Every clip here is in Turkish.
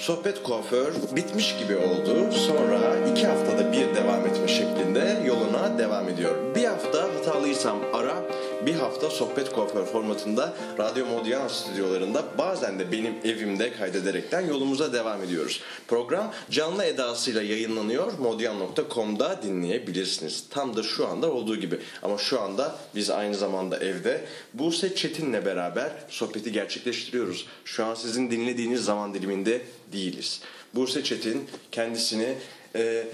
Sohbet kuaför bitmiş gibi oldu. Sonra iki haftada bir devam etme şeklinde yoluna devam ediyor. Bir hafta hatalıysam ara, bir hafta sohbet kuaför formatında Radyo Modyan stüdyolarında bazen de benim evimde kaydederekten yolumuza devam ediyoruz. Program canlı edasıyla yayınlanıyor. Modyan.com'da dinleyebilirsiniz. Tam da şu anda olduğu gibi. Ama şu anda biz aynı zamanda evde Buse Çetin'le beraber sohbeti gerçekleştiriyoruz. Şu an sizin dinlediğiniz zaman diliminde değiliz. Buse Çetin kendisini e,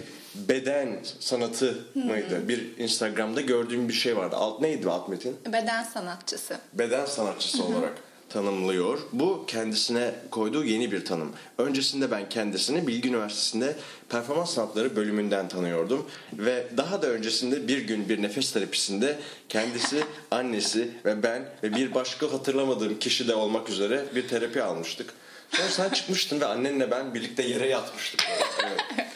beden sanatı mıydı? Bir Instagram'da gördüğüm bir şey vardı. Alt neydi alt metin? Beden sanatçısı. Beden sanatçısı olarak tanımlıyor. Bu kendisine koyduğu yeni bir tanım. Öncesinde ben kendisini Bilgi Üniversitesi'nde performans sanatları bölümünden tanıyordum. Ve daha da öncesinde bir gün bir nefes terapisinde kendisi, annesi ve ben ve bir başka hatırlamadığım kişi de olmak üzere bir terapi almıştık. Sonra sen çıkmıştın ve annenle ben birlikte yere yatmıştık. Evet.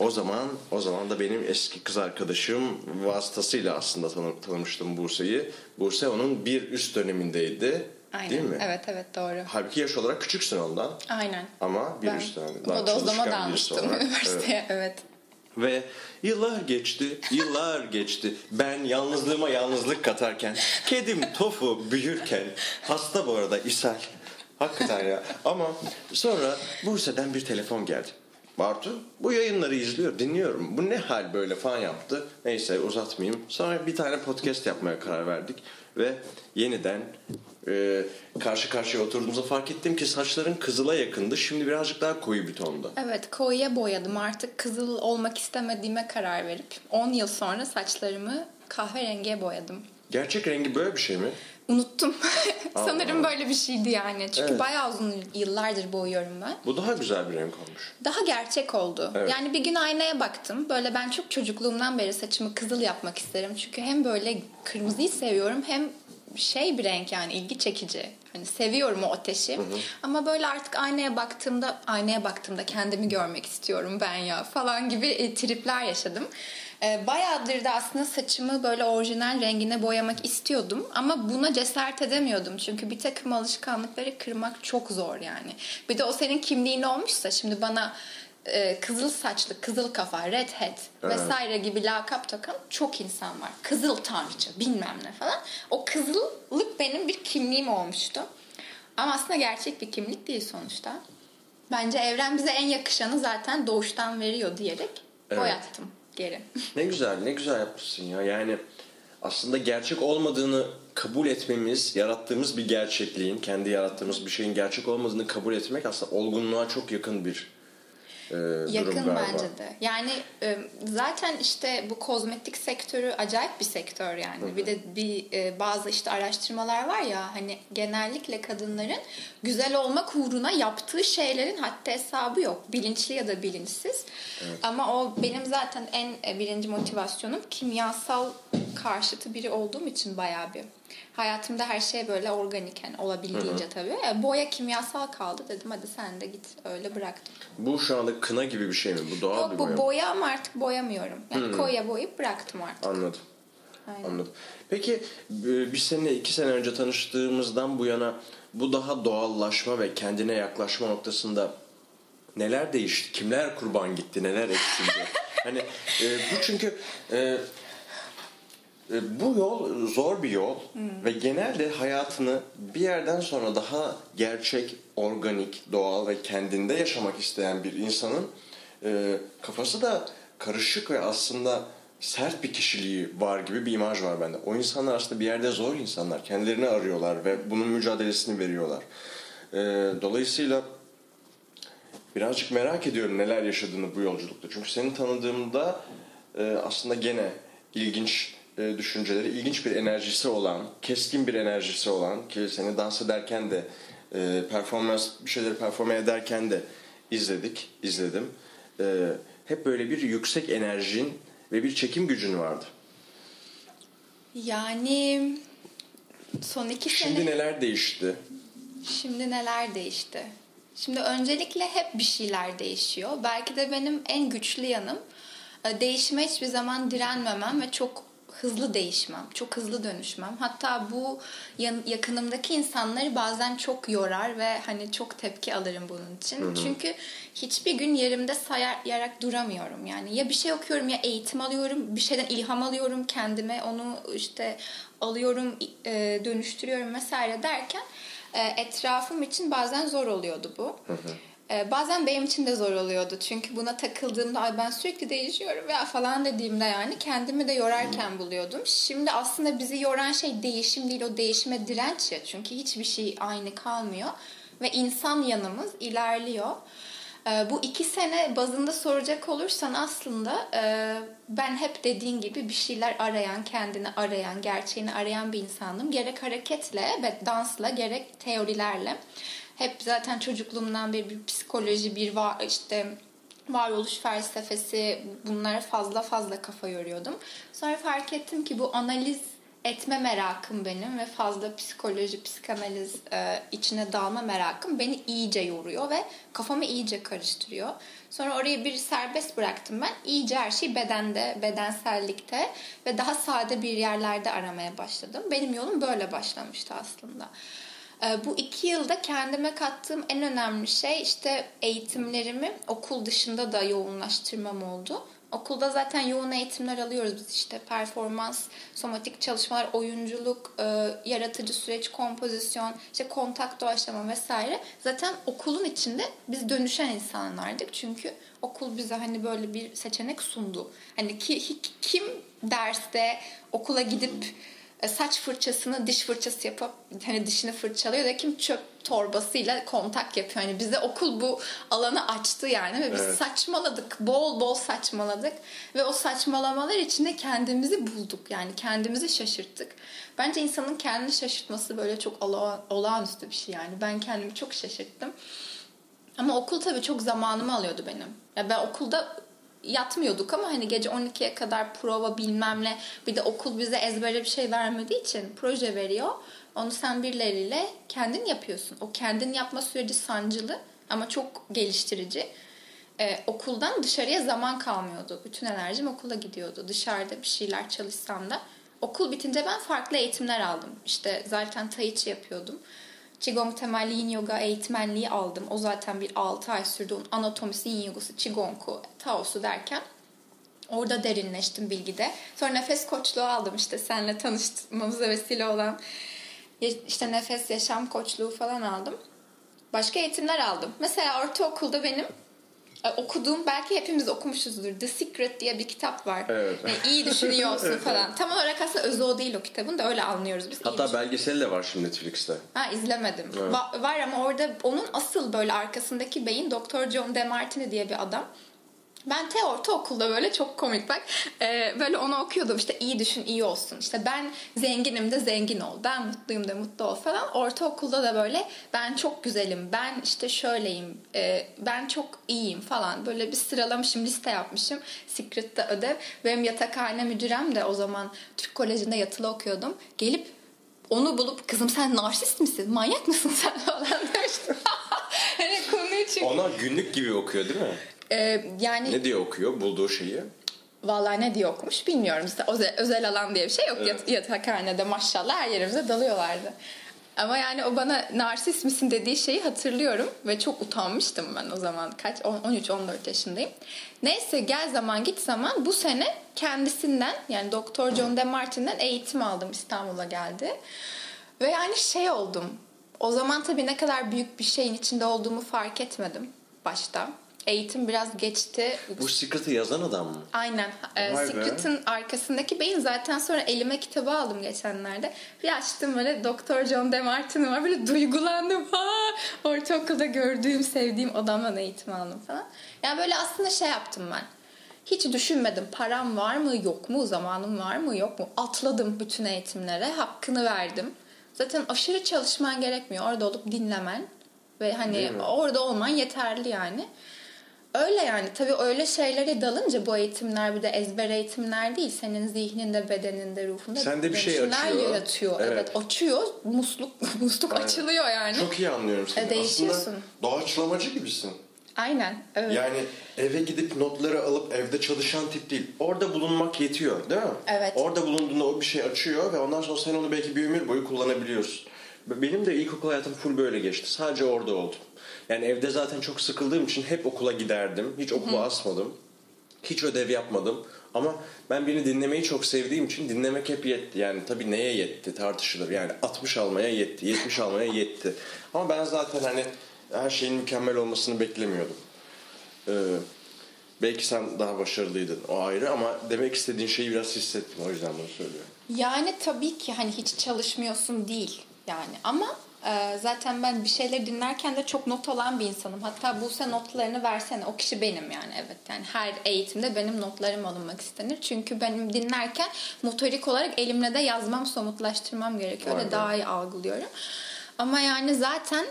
O zaman o zaman da benim eski kız arkadaşım vasıtasıyla aslında tanı, tanımıştım Buse'yi. Buse onun bir üst dönemindeydi. Aynen. Değil mi? Evet evet doğru. Halbuki yaş olarak küçüksün ondan. Aynen. Ama bir Ben üst dönemde. Daha o da o zaman olarak. Evet. üniversiteye. Evet. Ve yıllar geçti, yıllar geçti. Ben yalnızlığıma yalnızlık katarken, kedim Tofu büyürken, hasta bu arada ishal. Hakikaten ya. Ama sonra Bursa'dan bir telefon geldi. Bartu bu yayınları izliyor, dinliyorum. Bu ne hal böyle falan yaptı. Neyse uzatmayayım. Sonra bir tane podcast yapmaya karar verdik. Ve yeniden e, karşı karşıya oturduğumuzda fark ettim ki saçların kızıla yakındı. Şimdi birazcık daha koyu bir tonda. Evet koyuya boyadım artık kızıl olmak istemediğime karar verip 10 yıl sonra saçlarımı kahverengiye boyadım. Gerçek rengi böyle bir şey mi? Unuttum. Sanırım böyle bir şeydi yani. Çünkü Evet. bayağı uzun yıllardır boyuyorum ben. Bu daha güzel bir renk olmuş. Daha gerçek oldu. Evet. Yani bir gün aynaya baktım. Böyle ben çok çocukluğumdan beri saçımı kızıl yapmak isterim. Çünkü hem böyle kırmızıyı seviyorum hem şey bir renk yani ilgi çekici. Hani seviyorum o ateşi. Ama böyle artık aynaya baktığımda aynaya baktığımda kendimi görmek istiyorum ben ya falan gibi e, tripler yaşadım. E, bayağıdır da aslında saçımı böyle orijinal rengine boyamak istiyordum ama buna cesaret edemiyordum. Çünkü bir takım alışkanlıkları kırmak çok zor yani. Bir de o senin kimliğin olmuşsa şimdi bana e, kızıl saçlı, kızıl kafa, red hat Evet. vesaire gibi lakap takan çok insan var. Kızıl tanrıçı bilmem ne falan. O kızıllık benim bir kimliğim olmuştu. Ama aslında gerçek bir kimlik değil sonuçta. Bence evren bize en yakışanı zaten doğuştan veriyor diyerek Evet. boyattım geri. Ne güzel, ne güzel yapmışsın ya. Yani aslında gerçek olmadığını kabul etmemiz, yarattığımız bir gerçekliğin, kendi yarattığımız bir şeyin gerçek olmadığını kabul etmek aslında olgunluğa çok yakın bir e, durum Yakın galiba. bence de. Yani e, zaten işte bu kozmetik sektörü acayip bir sektör yani. Bir de bir e, bazı işte araştırmalar var ya hani genellikle kadınların güzel olmak uğruna yaptığı şeylerin hatta hesabı yok. Bilinçli ya da bilinçsiz. Ama o benim zaten en birinci motivasyonum kimyasal karşıtı biri olduğum için bayağı bir. Hayatımda her şey böyle organik yani olabildiğince tabii. E, boya kimyasal kaldı dedim hadi sen de git öyle bıraktım. Bu şu anda kına gibi bir şey mi? Bu doğal Yok bir bu boya mı? boya ama artık boyamıyorum. Yani koya boyayıp bıraktım artık. Anladım. Aynen. Anladım. Peki e, bir sene iki sene önce tanıştığımızdan bu yana bu daha doğallaşma ve kendine yaklaşma noktasında neler değişti? Kimler kurban gitti? Neler eksildi? hani e, bu çünkü e, bu yol zor bir yol ve genelde hayatını bir yerden sonra daha gerçek, organik, doğal ve kendinde yaşamak isteyen bir insanın e, kafası da karışık ve aslında sert bir kişiliği var gibi bir imaj var bende. O insanlar aslında bir yerde zor insanlar. Kendilerini arıyorlar ve bunun mücadelesini veriyorlar. E, dolayısıyla birazcık merak ediyorum neler yaşadığını bu yolculukta. Çünkü seni tanıdığımda e, aslında gene ilginç e, düşünceleri, ilginç bir enerjisi olan, keskin bir enerjisi olan ki seni dans ederken de e, performans bir şeyleri performe ederken de izledik, izledim. E, hep böyle bir yüksek enerjin ve bir çekim gücün vardı. Yani son iki Şimdi sene neler değişti? şimdi neler değişti? Şimdi öncelikle hep bir şeyler değişiyor. Belki de benim en güçlü yanım e, değişime hiçbir zaman direnmemem ve çok hızlı değişmem, çok hızlı dönüşmem. Hatta bu yakınımdaki insanları bazen çok yorar ve hani çok tepki alırım bunun için. Çünkü hiçbir gün yerimde sayarak duramıyorum. Yani ya bir şey okuyorum ya eğitim alıyorum, bir şeyden ilham alıyorum kendime, onu işte alıyorum, e, dönüştürüyorum vesaire derken e, etrafım için bazen zor oluyordu bu. Ee, bazen benim için de zor oluyordu. Çünkü buna takıldığımda Ay ben sürekli değişiyorum ya falan dediğimde yani kendimi de yorarken buluyordum. Şimdi aslında bizi yoran şey değişim değil o değişime direnç ya. Çünkü hiçbir şey aynı kalmıyor. Ve insan yanımız ilerliyor. Ee, bu iki sene bazında soracak olursan aslında e, ben hep dediğin gibi bir şeyler arayan, kendini arayan, gerçeğini arayan bir insandım. Gerek hareketle ve dansla gerek teorilerle. Hep zaten çocukluğumdan beri bir psikoloji, bir var, işte varoluş felsefesi bunlara fazla fazla kafa yoruyordum. Sonra fark ettim ki bu analiz etme merakım benim ve fazla psikoloji, psikanaliz e, içine dalma merakım beni iyice yoruyor ve kafamı iyice karıştırıyor. Sonra orayı bir serbest bıraktım ben. İyice her şeyi bedende, bedensellikte ve daha sade bir yerlerde aramaya başladım. Benim yolum böyle başlamıştı aslında. Ee, Bu iki yılda kendime kattığım en önemli şey işte eğitimlerimi okul dışında da yoğunlaştırmam oldu. Okulda zaten yoğun eğitimler alıyoruz biz işte performans, somatik çalışmalar, oyunculuk, e, yaratıcı süreç, kompozisyon, işte kontak doğaçlama vesaire. Zaten okulun içinde biz dönüşen insanlardık çünkü okul bize hani böyle bir seçenek sundu. Hani ki, kim derste okula gidip saç fırçasını diş fırçası yapıp hani dişini fırçalıyor da kim çöp torbasıyla kontak yapıyor. Hani bize okul bu alanı açtı yani ve biz Evet. saçmaladık. Bol bol saçmaladık ve o saçmalamalar içinde kendimizi bulduk. Yani kendimizi şaşırttık. Bence insanın kendini şaşırtması böyle çok ola- olağanüstü bir şey yani. Ben kendimi çok şaşırttım. Ama okul tabii çok zamanımı alıyordu benim. Ya ben okulda yatmıyorduk ama hani gece 12'ye kadar prova bilmem ne bir de okul bize ezbere bir şey vermediği için proje veriyor. Onu sen birileriyle kendin yapıyorsun. O kendin yapma süreci sancılı ama çok geliştirici. Ee, okuldan dışarıya zaman kalmıyordu. Bütün enerjim okula gidiyordu. Dışarıda bir şeyler çalışsam da. Okul bitince ben farklı eğitimler aldım. İşte zaten Tai yapıyordum. Qigong temelli yin yoga eğitmenliği aldım. O zaten bir 6 ay sürdü. Onun anatomisi, yin yogası, Qigong'u, Tao'su derken orada derinleştim bilgide. Sonra nefes koçluğu aldım işte seninle tanışmamıza vesile olan işte nefes yaşam koçluğu falan aldım. Başka eğitimler aldım. Mesela ortaokulda benim okuduğum belki hepimiz okumuşuzdur. The Secret diye bir kitap var. Evet. Yani iyi düşünüyorsun falan. Tam olarak aslında özü o değil o kitabın da öyle anlıyoruz biz. Hatta belgeseli de var şimdi Netflix'te. Ha izlemedim. Evet. Va- var ama orada onun asıl böyle arkasındaki beyin Dr. John DeMartini diye bir adam. Ben te ortaokulda böyle çok komik bak. Ee, böyle onu okuyordum işte iyi düşün iyi olsun. İşte ben zenginim de zengin ol. Ben mutluyum da mutlu ol falan. Ortaokulda da böyle ben çok güzelim. Ben işte şöyleyim. e, ben çok iyiyim falan. Böyle bir sıralamışım liste yapmışım. Secret'ta ödev. Benim yatakhane müdürem de o zaman Türk Koleji'nde yatılı okuyordum. Gelip onu bulup kızım sen narsist misin? Manyak mısın sen falan demiştim. hani konuyu çünkü. Ona günlük gibi okuyor değil mi? Ee, yani Ne diye okuyor bulduğu şeyi? Vallahi ne diye okumuş bilmiyorum. İşte özel, özel alan diye bir şey yok. Yat, yatakhanede maşallah her yerimize dalıyorlardı. Ama yani o bana narsist misin dediği şeyi hatırlıyorum ve çok utanmıştım ben o zaman. Kaç 13-14 yaşındayım. Neyse gel zaman git zaman bu sene kendisinden yani Doktor John DeMartin'den eğitim aldım İstanbul'a geldi. Ve yani şey oldum. O zaman tabii ne kadar büyük bir şeyin içinde olduğumu fark etmedim başta. Eğitim biraz geçti. Bu Secret'ı yazan adam mı? Aynen. Be. Secret'ın arkasındaki beyin zaten sonra elime kitabı aldım geçenlerde. Bir açtım böyle Doktor John DeMartini var. Böyle duygulandım. Ha! Ortaokulda gördüğüm, sevdiğim adamdan eğitim aldım falan. Yani böyle aslında şey yaptım ben. Hiç düşünmedim. Param var mı yok mu? Zamanım var mı yok mu? Atladım bütün eğitimlere. Hakkını verdim. Zaten aşırı çalışman gerekmiyor. Orada olup dinlemen. Ve hani orada olman yeterli yani. Öyle yani tabii öyle şeylere dalınca bu eğitimler bir de ezber eğitimler değil. Senin zihninde, bedeninde, ruhunda Sende bir şey açıyor. yaratıyor. Evet. Evet. açıyor. Musluk musluk Aynen. açılıyor yani. Çok iyi anlıyorum seni. E, değişiyorsun. Aslında doğaçlamacı gibisin. Aynen. Evet. Yani eve gidip notları alıp evde çalışan tip değil. Orada bulunmak yetiyor değil mi? Evet. Orada bulunduğunda o bir şey açıyor ve ondan sonra sen onu belki bir ömür boyu kullanabiliyorsun. Benim de ilkokul hayatım full böyle geçti. Sadece orada oldum. Yani evde zaten çok sıkıldığım için hep okula giderdim. Hiç okula asmadım. Hiç ödev yapmadım. Ama ben birini dinlemeyi çok sevdiğim için dinlemek hep yetti. Yani tabii neye yetti tartışılır. Yani 60 almaya yetti, 70 almaya yetti. Ama ben zaten hani her şeyin mükemmel olmasını beklemiyordum. Ee, belki sen daha başarılıydın o ayrı ama demek istediğin şeyi biraz hissettim. O yüzden bunu söylüyorum. Yani tabii ki hani hiç çalışmıyorsun değil yani ama e, zaten ben bir şeyleri dinlerken de çok not alan bir insanım. Hatta Buse notlarını versene o kişi benim yani evet. Yani her eğitimde benim notlarım alınmak istenir. Çünkü benim dinlerken motorik olarak elimle de yazmam, somutlaştırmam gerekiyor. Öyle daha iyi algılıyorum. Ama yani zaten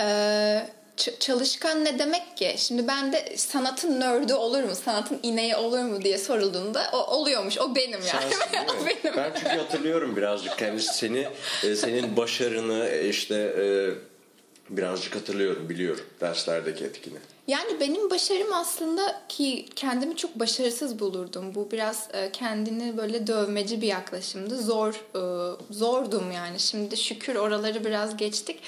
e, ç- çalışkan ne demek ki? Şimdi ben de sanatın nördü olur mu? Sanatın ineği olur mu diye sorulduğunda o oluyormuş. O benim yani. Sensin o benim. Ben çünkü hatırlıyorum birazcık yani seni e, senin başarını e, işte e, birazcık hatırlıyorum biliyorum derslerdeki etkini. Yani benim başarım aslında ki kendimi çok başarısız bulurdum. Bu biraz kendini böyle dövmeci bir yaklaşımdı. Zor zordum yani. Şimdi şükür oraları biraz geçtik.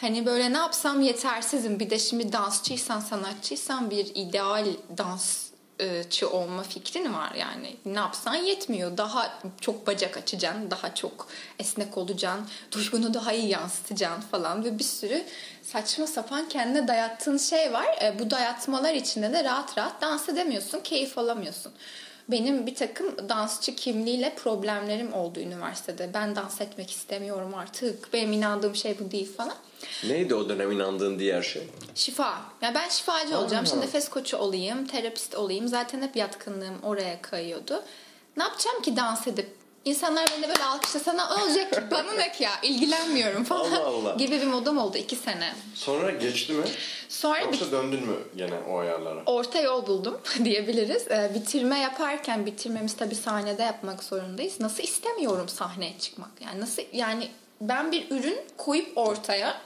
Hani böyle ne yapsam yetersizim. Bir de şimdi dansçıysan, sanatçıysan bir ideal dansçı olma fikrin var yani. Ne yapsan yetmiyor. Daha çok bacak açacaksın, daha çok esnek olacaksın, duygunu daha iyi yansıtacaksın falan ve bir sürü saçma sapan kendine dayattığın şey var. E, bu dayatmalar içinde de rahat rahat dans edemiyorsun, keyif alamıyorsun. Benim bir takım dansçı kimliğiyle problemlerim oldu üniversitede. Ben dans etmek istemiyorum artık. Benim inandığım şey bu değil falan. Neydi o dönem inandığın diğer şey? Şifa. Ya ben şifacı olacağım. Aa. Şimdi nefes koçu olayım, terapist olayım. Zaten hep yatkınlığım oraya kayıyordu. Ne yapacağım ki dans edip? İnsanlar beni böyle alkışlasa ne olacak? Bana ne ki ya? İlgilenmiyorum falan Allah Allah. gibi bir modum oldu iki sene. Sonra geçti mi? Sonra Yoksa döndün mü gene o ayarlara? orta yol buldum diyebiliriz. Ee, bitirme yaparken bitirmemiz tabii sahnede yapmak zorundayız. Nasıl istemiyorum sahneye çıkmak? Yani nasıl yani ben bir ürün koyup ortaya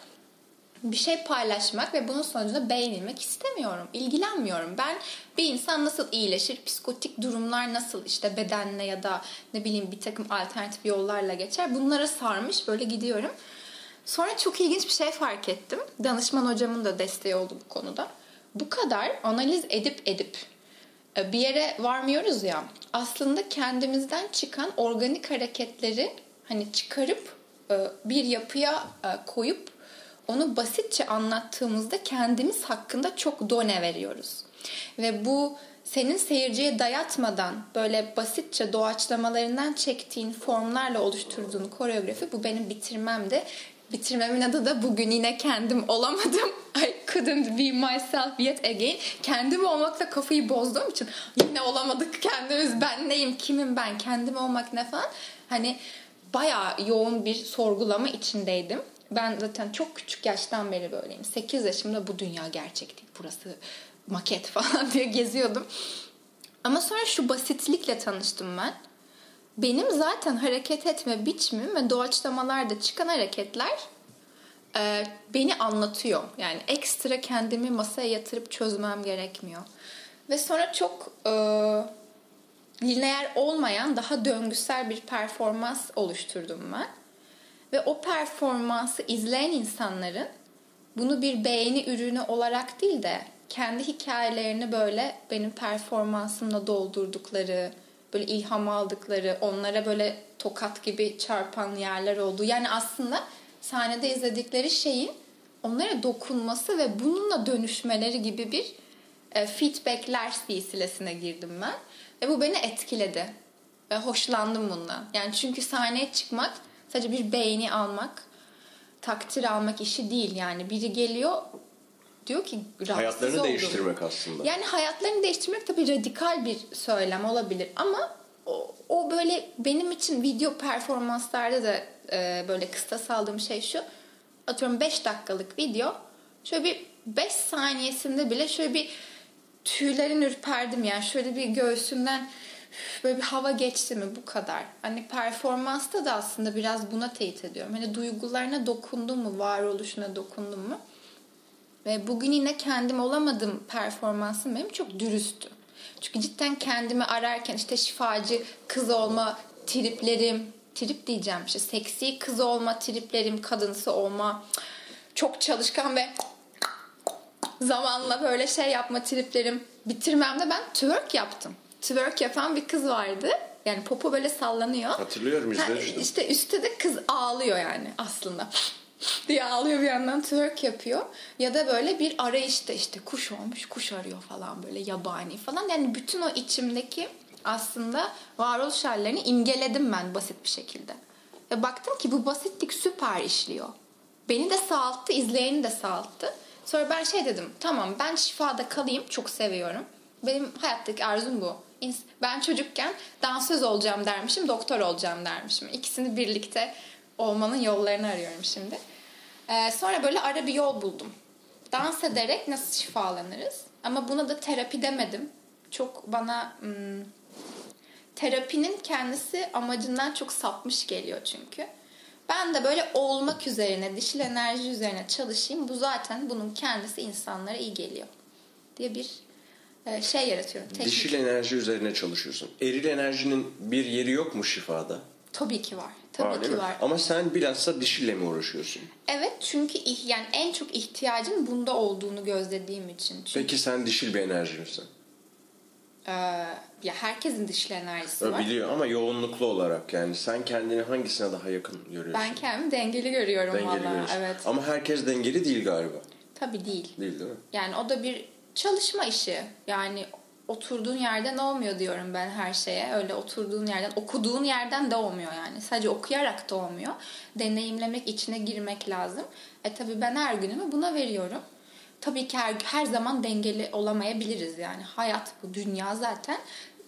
bir şey paylaşmak ve bunun sonucunda beğenilmek istemiyorum. İlgilenmiyorum. Ben bir insan nasıl iyileşir, psikotik durumlar nasıl işte bedenle ya da ne bileyim bir takım alternatif yollarla geçer. Bunlara sarmış böyle gidiyorum. Sonra çok ilginç bir şey fark ettim. Danışman hocamın da desteği oldu bu konuda. Bu kadar analiz edip edip e, bir yere varmıyoruz ya. Aslında kendimizden çıkan organik hareketleri hani çıkarıp bir yapıya e, koyup onu basitçe anlattığımızda kendimiz hakkında çok done veriyoruz. Ve bu senin seyirciye dayatmadan böyle basitçe doğaçlamalarından çektiğin formlarla oluşturduğun koreografi bu benim bitirmemdi. Bitirmemin adı da bugün yine kendim olamadım. I couldn't be myself yet again. Kendim olmakla kafayı bozduğum için yine olamadık kendimiz. Ben neyim, kimim ben, kendim olmak ne falan. Hani bayağı yoğun bir sorgulama içindeydim. Ben zaten çok küçük yaştan beri böyleyim. 8 yaşımda bu dünya gerçek değil. Burası maket falan diye geziyordum. Ama sonra şu basitlikle tanıştım ben. Benim zaten hareket etme biçimim ve doğaçlamalarda çıkan hareketler e, beni anlatıyor. Yani ekstra kendimi masaya yatırıp çözmem gerekmiyor. Ve sonra çok e, lineer olmayan daha döngüsel bir performans oluşturdum ben. Ve o performansı izleyen insanların bunu bir beğeni ürünü olarak değil de kendi hikayelerini böyle benim performansımla doldurdukları, böyle ilham aldıkları, onlara böyle tokat gibi çarpan yerler oldu. Yani aslında sahnede izledikleri şeyin onlara dokunması ve bununla dönüşmeleri gibi bir e, feedbackler silsilesine girdim ben. Ve bu beni etkiledi. Ve hoşlandım bundan. Yani çünkü sahneye çıkmak sadece bir beğeni almak, takdir almak işi değil. Yani biri geliyor diyor ki Hayatlarını oldum. değiştirmek aslında. Yani hayatlarını değiştirmek tabii radikal bir söylem olabilir ama o, o böyle benim için video performanslarda da e, böyle kıstas aldığım şey şu. Atıyorum 5 dakikalık video. Şöyle bir 5 saniyesinde bile şöyle bir tüylerin ürperdim yani. Şöyle bir göğsümden böyle bir hava geçti mi bu kadar. Hani performansta da aslında biraz buna teyit ediyorum. Hani duygularına dokundum mu, varoluşuna dokundum mu? Ve bugün yine kendim olamadım performansım benim çok dürüsttü. Çünkü cidden kendimi ararken işte şifacı kız olma triplerim, trip diyeceğim işte seksi kız olma triplerim, kadınsı olma, çok çalışkan ve zamanla böyle şey yapma triplerim bitirmemde ben twerk yaptım. Twerk yapan bir kız vardı. Yani popo böyle sallanıyor. Hatırlıyorum Ha, izlemiştim. işte üstte de kız ağlıyor yani aslında. diye ağlıyor bir yandan twerk yapıyor. Ya da böyle bir arayışta işte kuş olmuş kuş arıyor falan böyle yabani falan. Yani bütün o içimdeki aslında varoluş hallerini imgeledim ben basit bir şekilde. Ve baktım ki bu basitlik süper işliyor. Beni de sağalttı, izleyeni de sağalttı. Sonra ben şey dedim, tamam ben şifada kalayım, çok seviyorum. Benim hayattaki arzum bu. Ben çocukken dansöz olacağım dermişim, doktor olacağım dermişim. İkisini birlikte olmanın yollarını arıyorum şimdi. Ee, sonra böyle ara bir yol buldum. Dans ederek nasıl şifalanırız? Ama buna da terapi demedim. Çok bana hmm, terapinin kendisi amacından çok sapmış geliyor çünkü. Ben de böyle olmak üzerine, dişil enerji üzerine çalışayım. Bu zaten bunun kendisi insanlara iyi geliyor diye bir e, şey yaratıyorum. Teknik. Dişil enerji üzerine çalışıyorsun. Eril enerjinin bir yeri yok mu şifada? Tabii ki var. Tabii Var, ki mi? var. Ama sen bilhassa dişille mi uğraşıyorsun? Evet çünkü yani en çok ihtiyacın bunda olduğunu gözlediğim için. Çünkü Peki sen dişil bir enerji misin? E, ya herkesin dişil enerjisi var. biliyor ama yoğunluklu olarak yani sen kendini hangisine daha yakın görüyorsun? Ben kendimi dengeli görüyorum dengeli valla. görüyorsun. Evet. Ama herkes dengeli değil galiba. Tabii değil. Değil değil mi? Yani o da bir çalışma işi. Yani oturduğun yerden olmuyor diyorum ben her şeye. Öyle oturduğun yerden, okuduğun yerden de olmuyor yani. Sadece okuyarak da olmuyor. Deneyimlemek, içine girmek lazım. E tabii ben her günümü buna veriyorum. Tabii ki her, her zaman dengeli olamayabiliriz yani. Hayat bu, dünya zaten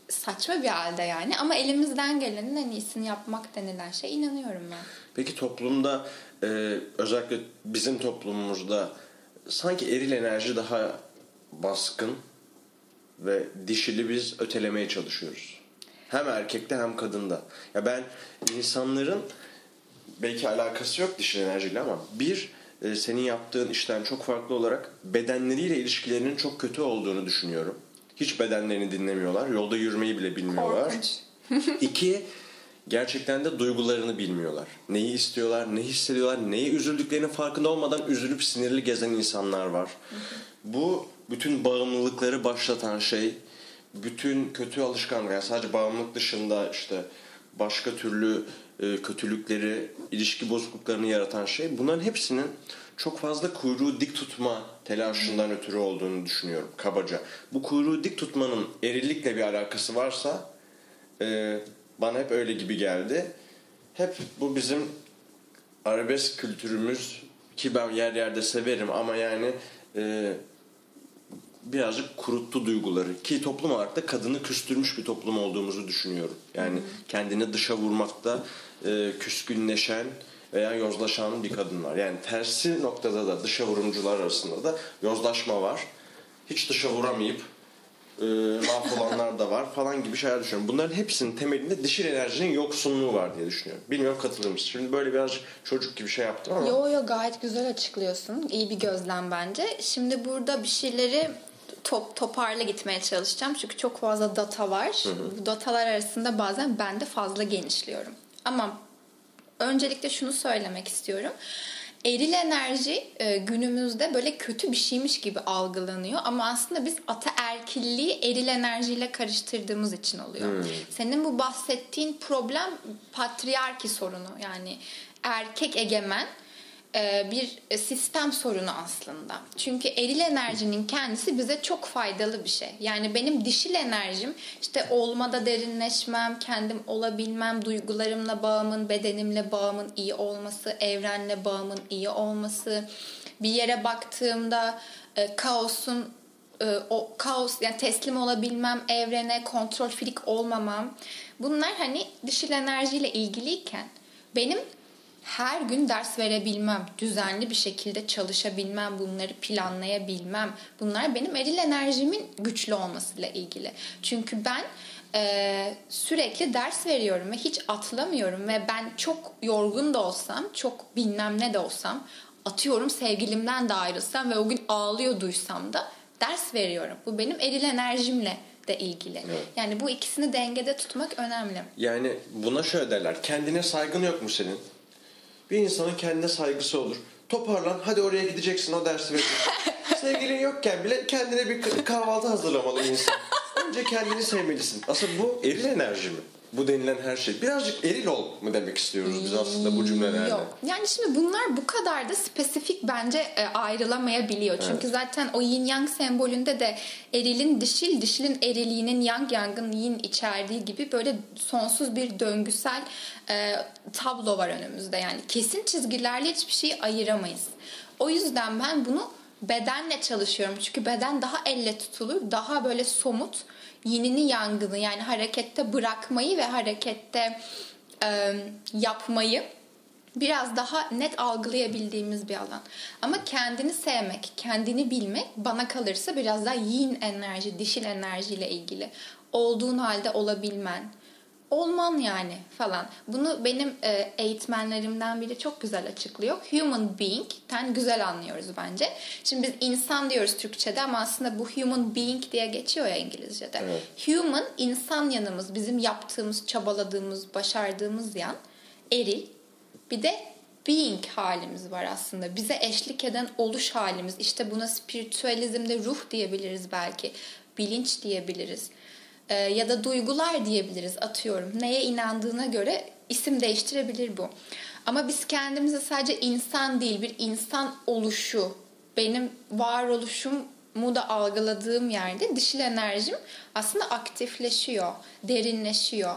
saçma bir halde yani. Ama elimizden gelenin en iyisini yapmak denilen şey inanıyorum ben. Peki toplumda e, özellikle bizim toplumumuzda sanki eril enerji daha baskın ve dişili biz ötelemeye çalışıyoruz. Hem erkekte hem kadında. Ya ben insanların belki alakası yok dişil enerjiyle ama bir e, senin yaptığın işten çok farklı olarak bedenleriyle ilişkilerinin çok kötü olduğunu düşünüyorum. Hiç bedenlerini dinlemiyorlar. Yolda yürümeyi bile bilmiyorlar. İki, gerçekten de duygularını bilmiyorlar. Neyi istiyorlar, ne hissediyorlar, neye üzüldüklerinin farkında olmadan üzülüp sinirli gezen insanlar var. Bu bütün bağımlılıkları başlatan şey, bütün kötü alışkanlık, yani sadece bağımlılık dışında işte başka türlü e, kötülükleri, ilişki bozukluklarını yaratan şey. Bunların hepsinin çok fazla kuyruğu dik tutma telaşından ötürü olduğunu düşünüyorum kabaca. Bu kuyruğu dik tutmanın erillikle bir alakası varsa ee, bana hep öyle gibi geldi. Hep bu bizim arabesk kültürümüz ki ben yer yerde severim ama yani e, birazcık kuruttu duyguları ki toplum olarak da kadını küstürmüş bir toplum olduğumuzu düşünüyorum. Yani kendini dışa vurmakta e, küskünleşen veya yozlaşan bir kadın var. Yani tersi noktada da dışa vurumcular arasında da yozlaşma var. Hiç dışa vuramayıp e, mahvolanlar da var falan gibi şeyler düşünüyorum. Bunların hepsinin temelinde dişil enerjinin yoksunluğu var diye düşünüyorum. Bilmiyorum katılır mısın? Şimdi böyle birazcık çocuk gibi şey yaptım ama. Yo yo gayet güzel açıklıyorsun. İyi bir gözlem bence. Şimdi burada bir şeyleri top, toparla gitmeye çalışacağım. Çünkü çok fazla data var. Bu datalar arasında bazen ben de fazla genişliyorum. Ama öncelikle şunu söylemek istiyorum. Eril enerji e, günümüzde böyle kötü bir şeymiş gibi algılanıyor ama aslında biz ataerkilliği eril enerjiyle karıştırdığımız için oluyor. Senin bu bahsettiğin problem patriarki sorunu yani erkek egemen bir sistem sorunu aslında. Çünkü eril enerjinin kendisi bize çok faydalı bir şey. Yani benim dişil enerjim işte olmada derinleşmem, kendim olabilmem, duygularımla bağımın, bedenimle bağımın iyi olması, evrenle bağımın iyi olması, bir yere baktığımda e, kaosun e, o kaos yani teslim olabilmem, evrene kontrol frik olmamam. Bunlar hani dişil enerjiyle ilgiliyken benim her gün ders verebilmem, düzenli bir şekilde çalışabilmem, bunları planlayabilmem. Bunlar benim eril enerjimin güçlü olmasıyla ilgili. Çünkü ben e, sürekli ders veriyorum ve hiç atlamıyorum ve ben çok yorgun da olsam, çok bilmem ne de olsam atıyorum sevgilimden de ayrılsam ve o gün ağlıyor duysam da ders veriyorum. Bu benim eril enerjimle de ilgili. Evet. Yani bu ikisini dengede tutmak önemli. Yani buna şöyle derler. Kendine saygın yok mu senin? Bir insanın kendine saygısı olur. Toparlan hadi oraya gideceksin o dersi vereceksin. Sevgilin yokken bile kendine bir kahvaltı hazırlamalı insan. Önce kendini sevmelisin. Aslında bu eril enerji mi? Bu denilen her şey. Birazcık eril ol mu demek istiyoruz biz aslında bu cümlelerle. Yok. Yani şimdi bunlar bu kadar da spesifik bence e, ayrılamayabiliyor. Çünkü zaten o yin yang sembolünde de erilin dişil, dişilin eriliğinin yang yangın yin içerdiği gibi böyle sonsuz bir döngüsel e, tablo var önümüzde. Yani kesin çizgilerle hiçbir şeyi ayıramayız. O yüzden ben bunu bedenle çalışıyorum. Çünkü beden daha elle tutulur, daha böyle somut yinini yangını yani harekette bırakmayı ve harekette e, yapmayı biraz daha net algılayabildiğimiz bir alan. Ama kendini sevmek, kendini bilmek bana kalırsa biraz daha yin enerji, dişil enerjiyle ilgili. Olduğun halde olabilmen, olman yani falan. Bunu benim e, eğitmenlerimden biri çok güzel açıklıyor. Human being'ten güzel anlıyoruz bence. Şimdi biz insan diyoruz Türkçe'de ama aslında bu human being diye geçiyor ya İngilizce'de. Evet. Human insan yanımız, bizim yaptığımız, çabaladığımız, başardığımız yan eril. Bir de being halimiz var aslında. Bize eşlik eden oluş halimiz. İşte buna spiritüalizmde ruh diyebiliriz belki. Bilinç diyebiliriz. Ee, ya da duygular diyebiliriz atıyorum. Neye inandığına göre isim değiştirebilir bu. Ama biz kendimizi sadece insan değil bir insan oluşu, benim varoluşumu da algıladığım yerde dişil enerjim aslında aktifleşiyor, derinleşiyor.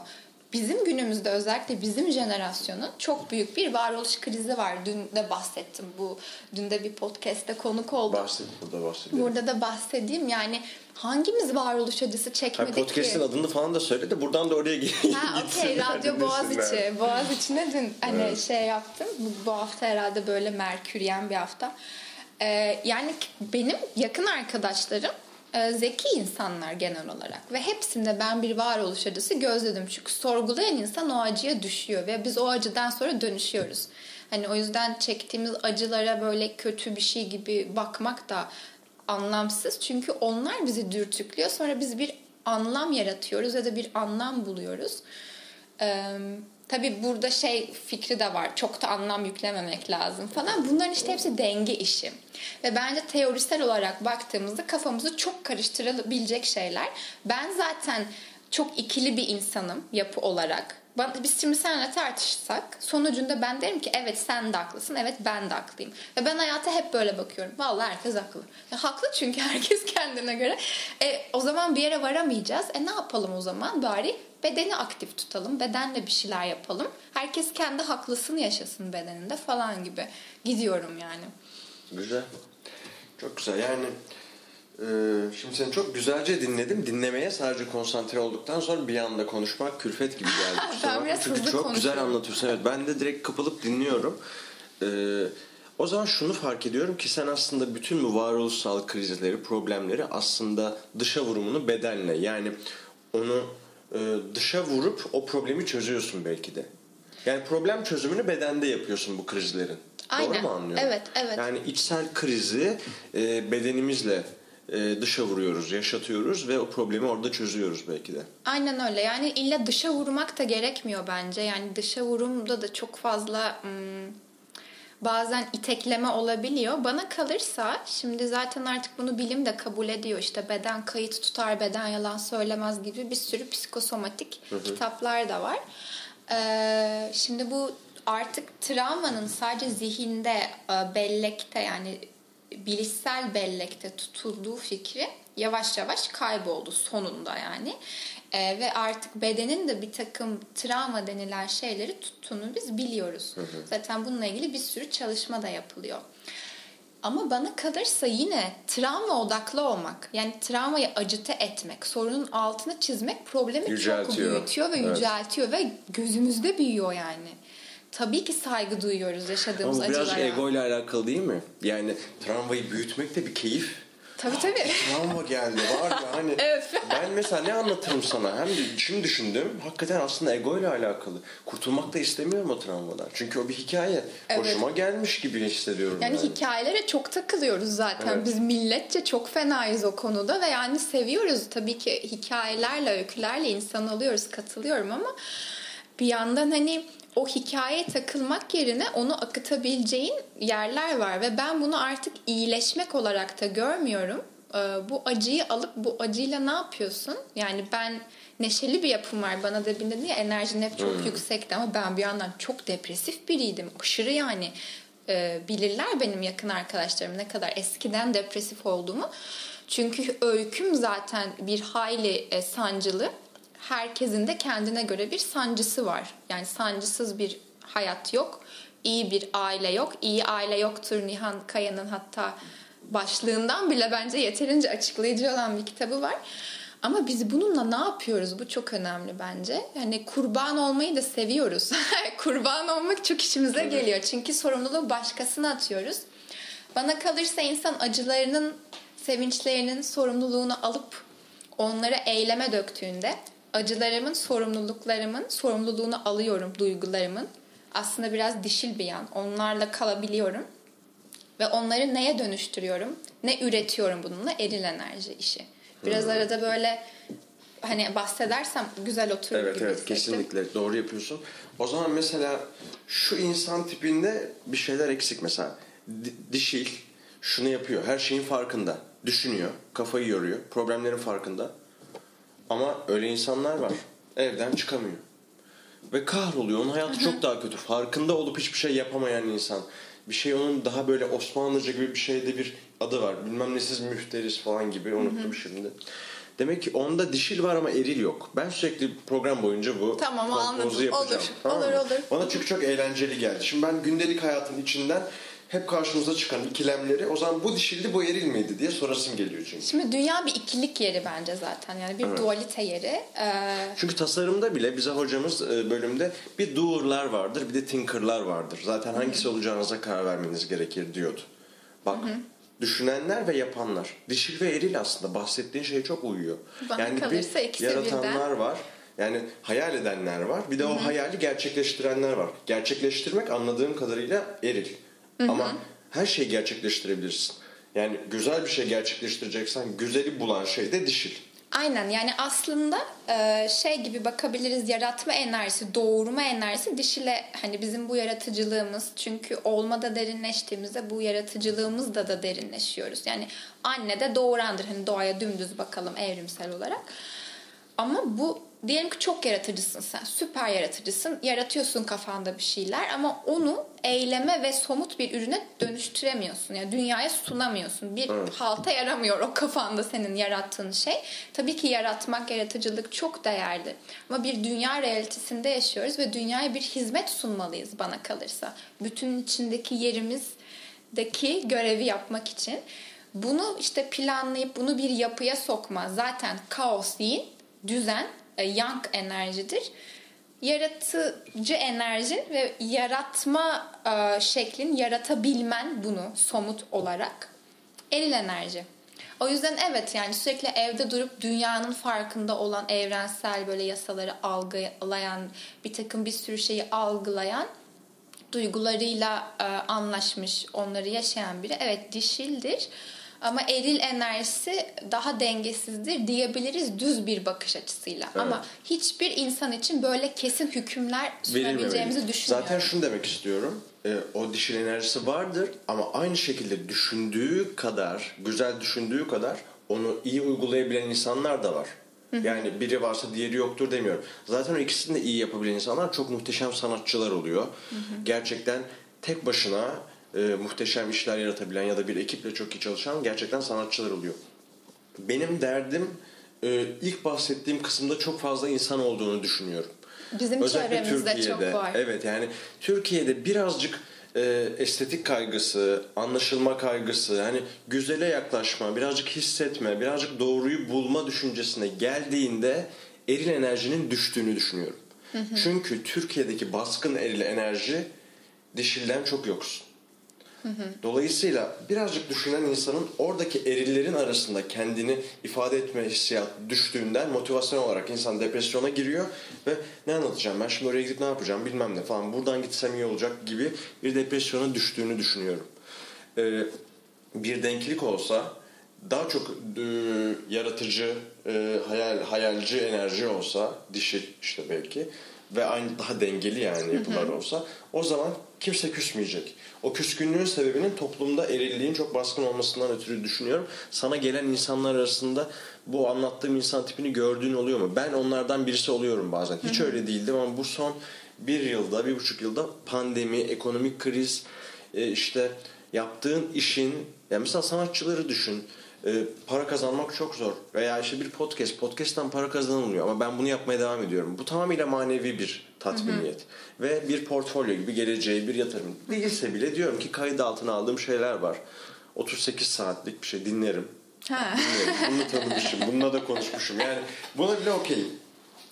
Bizim günümüzde özellikle bizim jenerasyonun çok büyük bir varoluş krizi var. Dün de bahsettim bu. Dün de bir podcast'te konuk oldum. Bahset burada bahsedelim. Burada da bahsedeyim yani hangimiz varoluş acısı Hayır, çekmedik podcast'in ki? adını falan da söyle de buradan da oraya gitsinler. Ha okey Radyo Boğaziçi. Boğaziçi'ne dün hani Evet. şey yaptım. Bu, bu hafta herhalde böyle merküryen bir hafta. Ee, yani benim yakın arkadaşlarım e, zeki insanlar genel olarak ve hepsinde ben bir varoluş acısı gözledim. Çünkü sorgulayan insan o acıya düşüyor ve biz o acıdan sonra dönüşüyoruz. Hani o yüzden çektiğimiz acılara böyle kötü bir şey gibi bakmak da anlamsız. Çünkü onlar bizi dürtüklüyor. Sonra biz bir anlam yaratıyoruz ya da bir anlam buluyoruz. Ee, tabii burada şey fikri de var. Çok da anlam yüklememek lazım falan. Bunların işte hepsi denge işi. Ve bence teorisel olarak baktığımızda kafamızı çok karıştırabilecek şeyler. Ben zaten çok ikili bir insanım yapı olarak. Biz şimdi seninle tartışsak sonucunda ben derim ki evet sen de haklısın, evet ben de haklıyım. Ve ben hayata hep böyle bakıyorum. Vallahi herkes haklı. Ya, haklı çünkü herkes kendine göre. E, o zaman bir yere varamayacağız. E ne yapalım o zaman? Bari bedeni aktif tutalım. Bedenle bir şeyler yapalım. Herkes kendi haklısını yaşasın bedeninde falan gibi. Gidiyorum yani. Güzel. Çok güzel. Yani şimdi seni çok güzelce dinledim. Dinlemeye sadece konsantre olduktan sonra bir anda konuşmak külfet gibi geldi. Ben biraz Çünkü hızlı çok güzel anlatıyorsun. Evet, ben de direkt kapılıp dinliyorum. E, o zaman şunu fark ediyorum ki sen aslında bütün bu varoluşsal krizleri, problemleri aslında dışa vurumunu bedenle yani onu e, dışa vurup o problemi çözüyorsun belki de. Yani problem çözümünü bedende yapıyorsun bu krizlerin. Doğru Aynen. mu anlıyorum? Evet, evet. Yani içsel krizi e, bedenimizle e, dışa vuruyoruz, yaşatıyoruz ve o problemi orada çözüyoruz belki de. Aynen öyle. Yani illa dışa vurmak da gerekmiyor bence. Yani dışa vurumda da çok fazla hmm, bazen itekleme olabiliyor. Bana kalırsa şimdi zaten artık bunu bilim de kabul ediyor. İşte beden kayıt tutar, beden yalan söylemez gibi bir sürü psikosomatik kitaplar da var. Ee, şimdi bu artık travmanın sadece zihinde, bellekte yani bilişsel bellekte tutulduğu fikri yavaş yavaş kayboldu sonunda yani. Ee, ve artık bedenin de bir takım travma denilen şeyleri tuttuğunu biz biliyoruz. Zaten bununla ilgili bir sürü çalışma da yapılıyor. Ama bana kalırsa yine travma odaklı olmak, yani travmayı acıte etmek, sorunun altını çizmek problemi çok Yüceltiyor. büyütüyor ve Evet. yüceltiyor ve gözümüzde büyüyor yani. Tabii ki saygı duyuyoruz Ama yaşadığımız birazcık acılara. ego ile alakalı değil mi? Yani travmayı büyütmek de bir keyif. Tabii tabii. Travma geldi var ya hani Evet. ben mesela ne anlatırım sana hem de şimdi düşündüm hakikaten aslında ego ile alakalı. Kurtulmak da istemiyorum o travmadan. Çünkü o bir hikaye. Evet. Hoşuma gelmiş gibi hissediyorum. Yani yani. hikayelere çok takılıyoruz zaten. Evet. Biz milletçe çok fenayız o konuda ve yani seviyoruz tabii ki hikayelerle, öykülerle insan oluyoruz, katılıyorum ama bir yandan hani o hikayeye takılmak yerine onu akıtabileceğin yerler var ve ben bunu artık iyileşmek olarak da görmüyorum. Ee, Bu acıyı alıp bu acıyla ne yapıyorsun? Yani ben neşeli bir yapım var bana da bir ya enerjin hep çok yüksekti ama ben bir yandan çok depresif biriydim. Aşırı yani e, bilirler benim yakın arkadaşlarım ne kadar eskiden depresif olduğumu. Çünkü öyküm zaten bir hayli e, sancılı. Herkesin de kendine göre bir sancısı var. Yani sancısız bir hayat yok. İyi bir aile yok. İyi aile yoktur Nihan Kaya'nın hatta başlığından bile bence yeterince açıklayıcı olan bir kitabı var. Ama biz bununla ne yapıyoruz? Bu çok önemli bence. Yani kurban olmayı da seviyoruz. kurban olmak çok işimize geliyor. Çünkü sorumluluğu başkasına atıyoruz. Bana kalırsa insan acılarının, sevinçlerinin sorumluluğunu alıp onları eyleme döktüğünde acılarımın, sorumluluklarımın sorumluluğunu alıyorum, duygularımın. Aslında biraz dişil bir yan. Onlarla kalabiliyorum. Ve onları neye dönüştürüyorum? Ne üretiyorum bununla? Eril enerji işi. Biraz arada böyle hani bahsedersem güzel oturur Evet gibi evet hissettim. kesinlikle doğru yapıyorsun. O zaman mesela şu insan tipinde bir şeyler eksik mesela. Di- dişil şunu yapıyor. Her şeyin farkında. Düşünüyor. Kafayı yoruyor. Problemlerin farkında. Ama öyle insanlar var. Evden çıkamıyor. Ve kahroluyor. Onun hayatı çok daha kötü. Farkında olup hiçbir şey yapamayan insan. Bir şey onun daha böyle Osmanlıca gibi bir şeyde bir adı var. Bilmem nesiz müfteriz falan gibi. Unuttum şimdi. Demek ki onda dişil var ama eril yok. Ben sürekli program boyunca bu Tamam, anladım. yapacağım. Olur, Tamam olur, mı? olur. Bana çünkü çok eğlenceli geldi. Şimdi ben gündelik hayatın içinden hep karşımıza çıkan ikilemleri o zaman bu dişildi bu eril miydi diye sorasım geliyor çünkü. Şimdi dünya bir ikilik yeri bence zaten. Yani bir Evet. dualite yeri. Ee, Çünkü tasarımda bile bize hocamız e, bölümde bir doer'lar vardır bir de thinker'lar vardır. Zaten hangisi olacağınıza karar vermeniz gerekir diyordu. Bak düşünenler ve yapanlar. Dişil ve eril aslında bahsettiğin şeye çok uyuyor. Bana yani kalırsa bir yaratanlar var. Yani hayal edenler var. Bir de o hayali gerçekleştirenler var. Gerçekleştirmek anladığım kadarıyla eril. Ama her şeyi gerçekleştirebilirsin. Yani güzel bir şey gerçekleştireceksen güzeli bulan şey de dişil. Aynen yani aslında e, şey gibi bakabiliriz yaratma enerjisi, doğurma enerjisi dişile hani bizim bu yaratıcılığımız çünkü olmada derinleştiğimizde bu yaratıcılığımızda da derinleşiyoruz. Yani anne de doğurandır hani doğaya dümdüz bakalım evrimsel olarak. Ama bu diyelim ki çok yaratıcısın sen. Süper yaratıcısın. Yaratıyorsun kafanda bir şeyler ama onu eyleme ve somut bir ürüne dönüştüremiyorsun. Yani dünyaya sunamıyorsun. Bir halta yaramıyor o kafanda senin yarattığın şey. Tabii ki yaratmak, yaratıcılık çok değerli. Ama bir dünya realitesinde yaşıyoruz ve dünyaya bir hizmet sunmalıyız bana kalırsa. Bütün içindeki yerimizdeki görevi yapmak için. Bunu işte planlayıp bunu bir yapıya sokma. Zaten kaos değil, düzen, yang enerjidir. Yaratıcı enerjin ve yaratma e, şeklin, yaratabilmen bunu somut olarak eril enerji. O yüzden evet yani sürekli evde durup dünyanın farkında olan evrensel böyle yasaları algılayan, bir takım bir sürü şeyi algılayan duygularıyla e, anlaşmış, onları yaşayan biri evet dişildir. Ama eril enerjisi daha dengesizdir diyebiliriz düz bir bakış açısıyla. Evet. Ama hiçbir insan için böyle kesin hükümler sunabileceğimizi düşünmüyorum. Zaten şunu demek istiyorum. E, o dişil enerjisi vardır ama aynı şekilde düşündüğü kadar, güzel düşündüğü kadar onu iyi uygulayabilen insanlar da var. Yani biri varsa diğeri yoktur demiyorum. Zaten o ikisini de iyi yapabilen insanlar çok muhteşem sanatçılar oluyor. Gerçekten tek başına e, muhteşem işler yaratabilen ya da bir ekiple çok iyi çalışan gerçekten sanatçılar oluyor. Benim derdim e, ilk bahsettiğim kısımda çok fazla insan olduğunu düşünüyorum. Bizim çevremizde çok var. Evet yani Türkiye'de birazcık e, estetik kaygısı, anlaşılma kaygısı, hani güzele yaklaşma, birazcık hissetme, birazcık doğruyu bulma düşüncesine geldiğinde eril enerjinin düştüğünü düşünüyorum. Çünkü Türkiye'deki baskın eril enerji dişilden çok yoksun. Dolayısıyla birazcık düşünen insanın oradaki erillerin arasında kendini ifade etme hissiyatı düştüğünden motivasyon olarak insan depresyona giriyor ve ne anlatacağım ben? Şimdi oraya gidip ne yapacağım? Bilmem ne falan. Buradan gitsem iyi olacak gibi bir depresyona düştüğünü düşünüyorum. Ee, bir denklik olsa daha çok e, yaratıcı, e, hayal hayalci enerji olsa dişi işte belki ve aynı daha dengeli yani yapılar olsa o zaman kimse küsmeyecek. O küskünlüğün sebebinin toplumda erilliğin çok baskın olmasından ötürü düşünüyorum. Sana gelen insanlar arasında bu anlattığım insan tipini gördüğün oluyor mu? Ben onlardan birisi oluyorum bazen. Hiç öyle değildim ama bu son bir yılda, bir buçuk yılda pandemi, ekonomik kriz, e, işte yaptığın işin, yani mesela sanatçıları düşün. E, para kazanmak çok zor. Veya işte bir podcast, podcast'tan para kazanılmıyor ama ben bunu yapmaya devam ediyorum. Bu tamamıyla manevi bir tatminiyet. Ve bir portfolyo gibi geleceği bir yatırım. Değilse bile diyorum ki kayıt altına aldığım şeyler var. 38 saatlik bir şey dinlerim. Ha. Dinlerim. Bunu tanımışım. Bununla da konuşmuşum. Yani buna bile okeyim.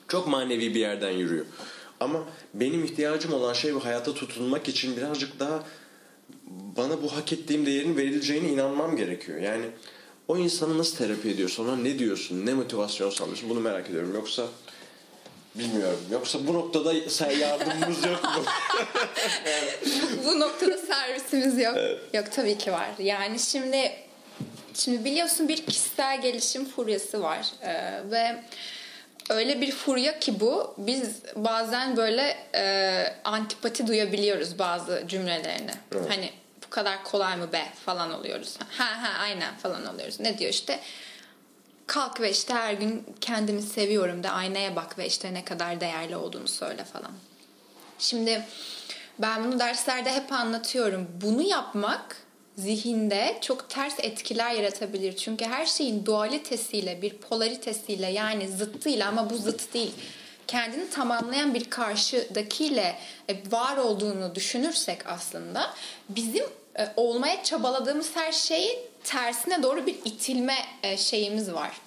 Çok manevi bir yerden yürüyor. Ama benim ihtiyacım olan şey bu hayata tutunmak için birazcık daha bana bu hak ettiğim değerin verileceğine inanmam gerekiyor. Yani o insanı nasıl terapi ediyorsun, ona ne diyorsun, ne motivasyon sağlıyorsun bunu merak ediyorum. Yoksa bilmiyorum. Yoksa bu noktada sen yardımımız yok mu? Bu noktada servisimiz yok. Yok tabii ki var. Yani şimdi şimdi biliyorsun bir kişisel gelişim furyası var Ee, ve öyle bir furya ki bu biz bazen böyle e, antipati duyabiliyoruz bazı cümlelerine. Evet. Hani bu kadar kolay mı be falan oluyoruz. Ha ha aynen falan oluyoruz. Ne diyor işte? Kalk ve işte her gün kendimi seviyorum de aynaya bak ve işte ne kadar değerli olduğunu söyle falan. Şimdi ben bunu derslerde hep anlatıyorum. Bunu yapmak zihinde çok ters etkiler yaratabilir. Çünkü her şeyin dualitesiyle, bir polaritesiyle yani zıttıyla ama bu zıt değil. Kendini tamamlayan bir karşıdakiyle e, var olduğunu düşünürsek aslında bizim e, olmaya çabaladığımız her şeyin tersine doğru bir itilme e, şeyimiz var.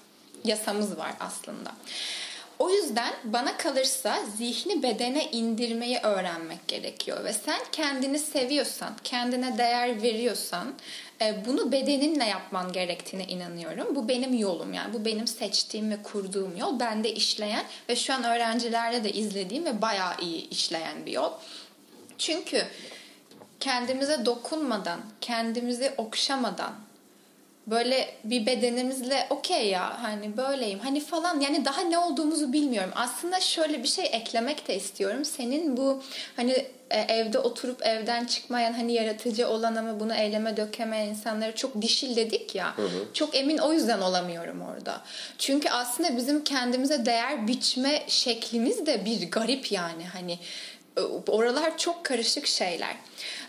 Yasamız var aslında. O yüzden bana kalırsa zihni bedene indirmeyi öğrenmek gerekiyor ve sen kendini seviyorsan, kendine değer veriyorsan e, bunu bedeninle yapman gerektiğine inanıyorum. Bu benim yolum yani bu benim seçtiğim ve kurduğum yol. Bende işleyen ve şu an öğrencilerde de izlediğim ve bayağı iyi işleyen bir yol. Çünkü kendimize dokunmadan, kendimizi okşamadan, böyle bir bedenimizle okey ya hani böyleyim hani falan yani daha ne olduğumuzu bilmiyorum. Aslında şöyle bir şey eklemek de istiyorum. Senin bu hani e, evde oturup evden çıkmayan hani yaratıcı olan ama bunu eyleme dökemeyen insanlara çok dişil dedik ya. Çok emin o yüzden olamıyorum orada. Çünkü aslında bizim kendimize değer biçme şeklimiz de bir garip yani hani oralar çok karışık şeyler.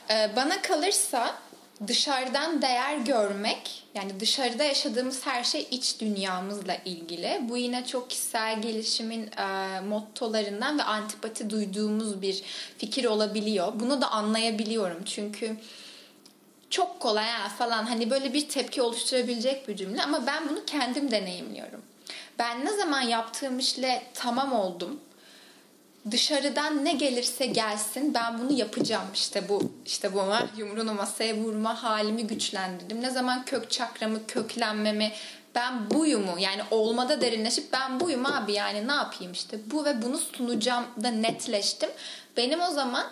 E, Bana kalırsa dışarıdan değer görmek yani dışarıda yaşadığımız her şey iç dünyamızla ilgili. Bu yine çok kişisel gelişimin e, mottolarından ve antipati duyduğumuz bir fikir olabiliyor. Bunu da anlayabiliyorum çünkü çok kolay ha falan hani böyle bir tepki oluşturabilecek bir cümle ama ben bunu kendim deneyimliyorum. Ben ne zaman yaptığım işle tamam oldum dışarıdan ne gelirse gelsin ben bunu yapacağım işte bu işte bu ama yumruğunu masaya vurma halimi güçlendirdim. Ne zaman kök çakramı köklenmemi ben buyumu yani olmada derinleşip ben buyum abi yani ne yapayım işte bu ve bunu sunacağım da netleştim. Benim o zaman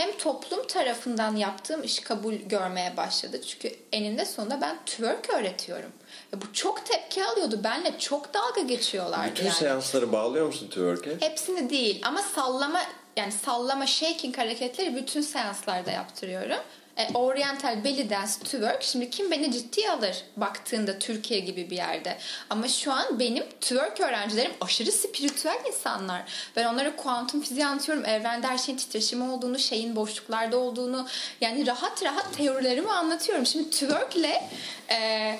hem toplum tarafından yaptığım iş kabul görmeye başladı. Çünkü eninde sonunda ben twerk öğretiyorum. Ve bu çok tepki alıyordu. Benle çok dalga geçiyorlardı Bütün yani. seansları bağlıyor musun twerk'e? Hepsini değil ama sallama yani sallama shaking hareketleri bütün seanslarda yaptırıyorum. E, Oriental belly dance twerk şimdi kim beni ciddiye alır baktığında Türkiye gibi bir yerde. Ama şu an benim twerk öğrencilerim aşırı spiritüel insanlar. Ben onlara kuantum fiziği anlatıyorum. Evrende her şeyin titreşimi olduğunu, şeyin boşluklarda olduğunu yani rahat rahat teorilerimi anlatıyorum. Şimdi twerkle e,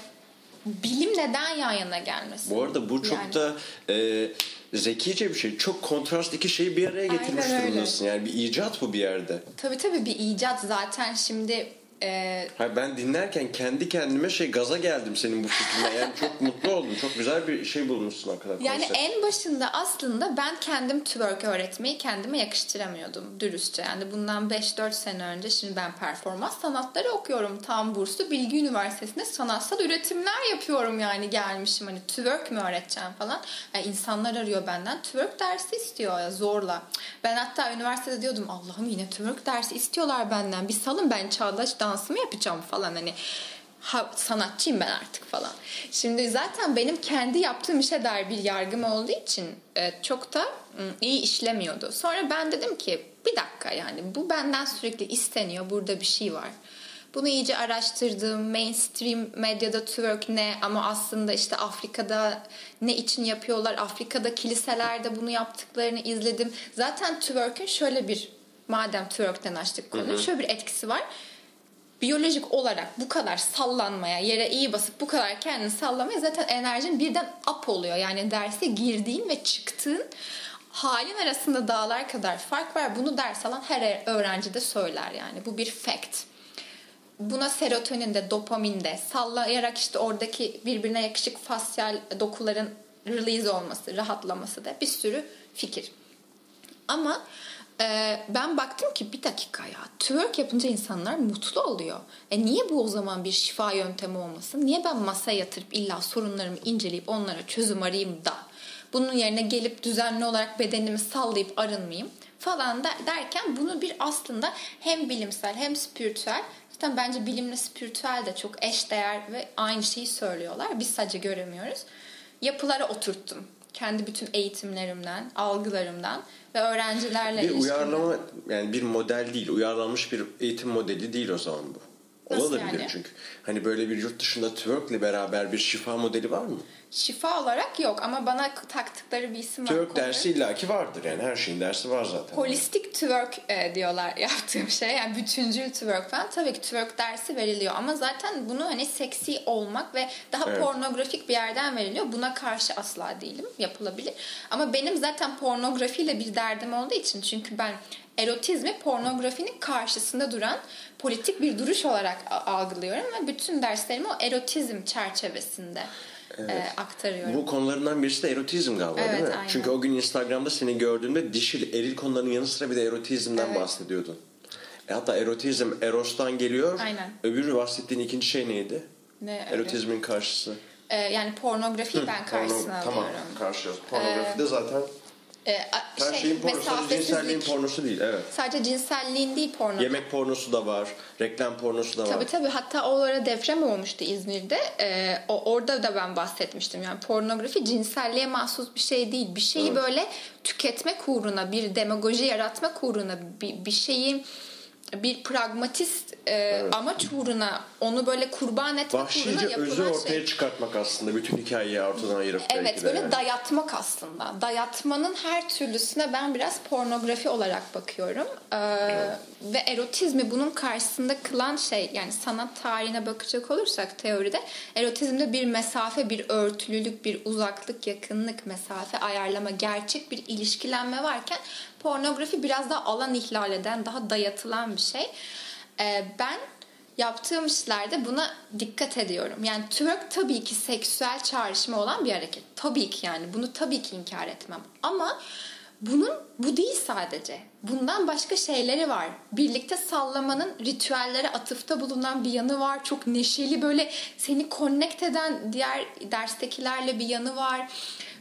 bilim neden yan yana gelmesin? Bu arada bu çok Yani. da e, zekice bir şey. Çok kontrast iki şeyi bir araya getirmiş Aynen öyle. durumdasın. Yani bir icat bu bir yerde. Tabii tabii bir icat zaten şimdi e, Hayır, ben dinlerken kendi kendime şey gaza geldim senin bu fikrine. Yani çok mutlu oldum. Çok güzel bir şey bulmuşsun hakikaten. Yani konsept. en başında aslında ben kendim twerk öğretmeyi kendime yakıştıramıyordum dürüstçe. Yani bundan 5-4 sene önce şimdi ben performans sanatları okuyorum. Tam burslu Bilgi Üniversitesi'nde sanatsal üretimler yapıyorum yani gelmişim. Hani twerk mi öğreteceğim falan. Yani insanlar arıyor benden twerk dersi istiyor ya zorla. Ben hatta üniversitede diyordum Allah'ım yine twerk dersi istiyorlar benden. Bir salın ben çağdaş dansımı yapacağım falan hani ha, sanatçıyım ben artık falan. Şimdi zaten benim kendi yaptığım işe dair bir yargım olduğu için e, çok da iyi işlemiyordu. Sonra ben dedim ki bir dakika yani bu benden sürekli isteniyor. Burada bir şey var. Bunu iyice araştırdım. Mainstream medyada twerk ne ama aslında işte Afrika'da ne için yapıyorlar? Afrika'da kiliselerde bunu yaptıklarını izledim. Zaten twerk'ün şöyle bir madem twerk'ten açtık konuyu şöyle bir etkisi var biyolojik olarak bu kadar sallanmaya, yere iyi basıp bu kadar kendini sallamaya zaten enerjin birden up oluyor. Yani derse girdiğin ve çıktığın halin arasında dağlar kadar fark var. Bunu ders alan her öğrenci de söyler yani. Bu bir fact. Buna serotonin de, dopamin de, sallayarak işte oradaki birbirine yakışık fasyal dokuların release olması, rahatlaması da bir sürü fikir. Ama e, ben baktım ki bir dakika ya twerk yapınca insanlar mutlu oluyor. E niye bu o zaman bir şifa yöntemi olmasın? Niye ben masaya yatırıp illa sorunlarımı inceleyip onlara çözüm arayayım da bunun yerine gelip düzenli olarak bedenimi sallayıp arınmayayım falan da derken bunu bir aslında hem bilimsel hem spiritüel zaten bence bilimle spiritüel de çok eşdeğer ve aynı şeyi söylüyorlar. Biz sadece göremiyoruz. Yapılara oturttum. Kendi bütün eğitimlerimden, algılarımdan ve öğrencilerle bir ilişkimden. uyarlama yani bir model değil, uyarlanmış bir eğitim modeli değil o zaman bu. Nasıl Olabilir yani? çünkü. Hani böyle bir yurt dışında twerk'le beraber bir şifa modeli var mı? Şifa olarak yok ama bana taktıkları bir isim var. Twerk dersi illaki vardır yani her şeyin dersi var zaten. Holistik twerk e, diyorlar yaptığım şey. Yani bütüncül twerk falan. Tabii ki twerk dersi veriliyor ama zaten bunu hani seksi olmak ve daha Evet. pornografik bir yerden veriliyor. Buna karşı asla değilim. Yapılabilir. Ama benim zaten pornografiyle bir derdim olduğu için çünkü ben erotizmi pornografinin karşısında duran politik bir duruş olarak algılıyorum ve bütün derslerimi o erotizm çerçevesinde e, aktarıyorum. Bu konularından birisi de erotizm galiba Evet, değil mi? aynen. Çünkü o gün Instagram'da seni gördüğümde dişil, eril konuların yanı sıra bir de erotizmden Evet. bahsediyordun. E hatta erotizm Eros'tan geliyor. Aynen. Öbürü bahsettiğin ikinci şey neydi? Ne öyle? Erotizmin karşısı. E, yani pornografiyi ben karşısına Porno- Tamam alıyorum. karşılıyoruz. Pornografide zaten E, a- her şey, şeyin pornosu, sadece cinselliğin pornosu değil. Evet. Sadece cinselliğin değil porno. Yemek pornosu da var. Reklam pornosu da var. Tabii tabii. Hatta o ara deprem olmuştu İzmir'de. Ee, o, orada da ben bahsetmiştim. Yani pornografi cinselliğe mahsus bir şey değil. Bir şeyi böyle tüketmek uğruna, bir demagoji yaratmak uğruna, bir, bir şeyi bir pragmatist e, amaç uğruna onu böyle kurban etmek uğruna Vahşice yapılan özü ortaya şey. çıkartmak aslında. Bütün hikayeyi ortadan ayırıp Evet böyle yani. dayatmak aslında. Dayatmanın her türlüsüne ben biraz pornografi olarak bakıyorum. Ee, Ve erotizmi bunun karşısında kılan şey yani sanat tarihine bakacak olursak teoride erotizmde bir mesafe, bir örtülülük, bir uzaklık, yakınlık, mesafe ayarlama, gerçek bir ilişkilenme varken pornografi biraz daha alan ihlal eden, daha dayatılan bir şey. Ee, ben yaptığım işlerde buna dikkat ediyorum. Yani twerk tabii ki seksüel çağrışımı olan bir hareket. Tabii ki yani bunu tabii ki inkar etmem. Ama bunun bu değil sadece. Bundan başka şeyleri var. Birlikte sallamanın ritüellere atıfta bulunan bir yanı var. Çok neşeli böyle seni connect eden diğer derstekilerle bir yanı var.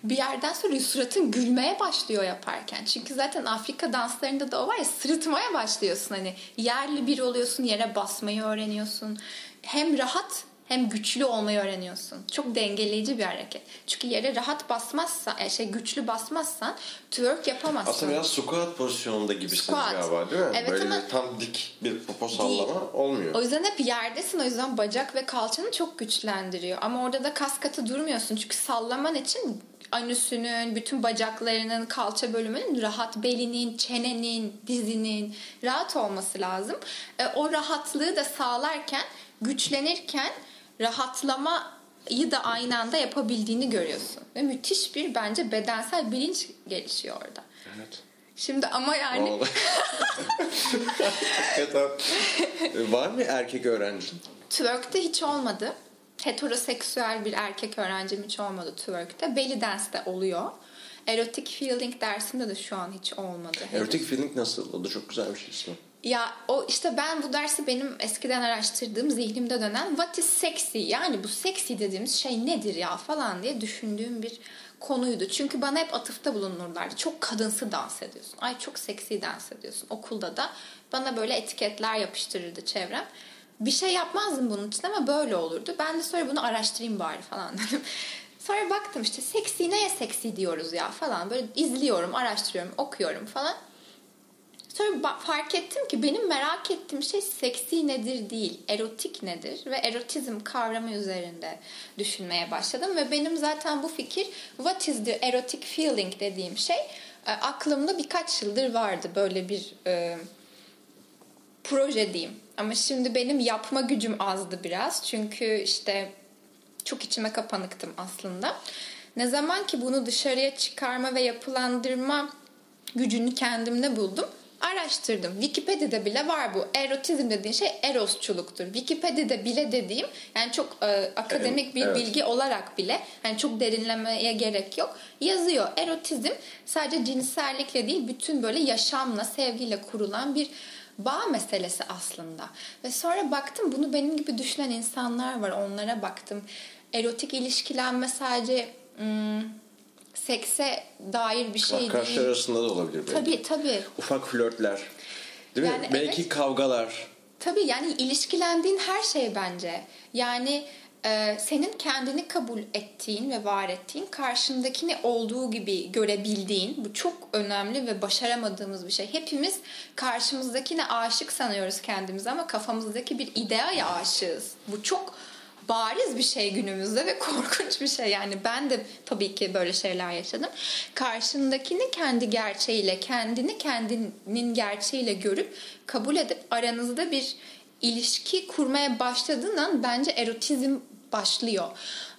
Bir yerden sonra suratın gülmeye başlıyor yaparken. Çünkü zaten Afrika danslarında da o var ya sırıtmaya başlıyorsun. Hani yerli bir oluyorsun, yere basmayı öğreniyorsun. Hem rahat hem güçlü olmayı öğreniyorsun. Çok dengeleyici bir hareket. Çünkü yere rahat basmazsan, e, şey güçlü basmazsan twerk yapamazsın. Aslında biraz squat pozisyonunda gibisiniz Squat. galiba değil mi? Evet Böyle ama- tam dik bir popo sallama olmuyor. O yüzden hep yerdesin. O yüzden bacak ve kalçanı çok güçlendiriyor. Ama orada da kas katı durmuyorsun. Çünkü sallaman için anüsünün, bütün bacaklarının, kalça bölümünün rahat belinin, çenenin, dizinin rahat olması lazım. E, o rahatlığı da sağlarken, güçlenirken rahatlamayı da aynı anda yapabildiğini görüyorsun. Ve müthiş bir bence bedensel bilinç gelişiyor orada. Evet. Şimdi ama yani. Hakikaten. Var mı erkek öğrencin? twerk'te hiç olmadı. Heteroseksüel bir erkek öğrencim hiç olmadı twerk'te. Belly dance'de oluyor. Erotic feeling dersinde de şu an hiç olmadı. Erotic feeling nasıl? O da çok güzel bir şey ismi. Ya o işte ben bu dersi benim eskiden araştırdığım zihnimde dönen what is sexy yani bu sexy dediğimiz şey nedir ya falan diye düşündüğüm bir konuydu. Çünkü bana hep atıfta bulunurlardı. Çok kadınsı dans ediyorsun. Ay çok seksi dans ediyorsun. Okulda da bana böyle etiketler yapıştırırdı çevrem. Bir şey yapmazdım bunun için ama böyle olurdu. Ben de sonra bunu araştırayım bari falan dedim. Sonra baktım işte seksi neye seksi diyoruz ya falan. Böyle izliyorum, araştırıyorum, okuyorum falan. Sonra fark ettim ki benim merak ettiğim şey seksi nedir değil, erotik nedir ve erotizm kavramı üzerinde düşünmeye başladım ve benim zaten bu fikir what is the erotic feeling dediğim şey e, aklımda birkaç yıldır vardı böyle bir e, proje diyeyim. Ama şimdi benim yapma gücüm azdı biraz çünkü işte çok içime kapanıktım aslında. Ne zaman ki bunu dışarıya çıkarma ve yapılandırma gücünü kendimde buldum. Araştırdım. Wikipedia'da bile var bu. Erotizm dediğin şey erosçuluktur. Wikipedia'da bile dediğim yani çok e, akademik bir Evet. bilgi olarak bile yani çok derinlemeye gerek yok. Yazıyor. Erotizm sadece cinsellikle değil bütün böyle yaşamla, sevgiyle kurulan bir bağ meselesi aslında. Ve sonra baktım bunu benim gibi düşünen insanlar var. Onlara baktım. Erotik ilişkilenme sadece ım, sekse dair bir şey Arkadaşlar değil. arasında da olabilir belki. Tabii tabii. Ufak flörtler. Değil mi? Yani Belki evet. kavgalar. Tabii yani ilişkilendiğin her şey bence. Yani e, senin kendini kabul ettiğin ve var ettiğin, karşındakini olduğu gibi görebildiğin bu çok önemli ve başaramadığımız bir şey. Hepimiz karşımızdakine aşık sanıyoruz kendimizi ama kafamızdaki bir ideaya aşığız. Bu çok bariz bir şey günümüzde ve korkunç bir şey. Yani ben de tabii ki böyle şeyler yaşadım. Karşındakini kendi gerçeğiyle, kendini kendinin gerçeğiyle görüp kabul edip aranızda bir ilişki kurmaya başladığın bence erotizm başlıyor.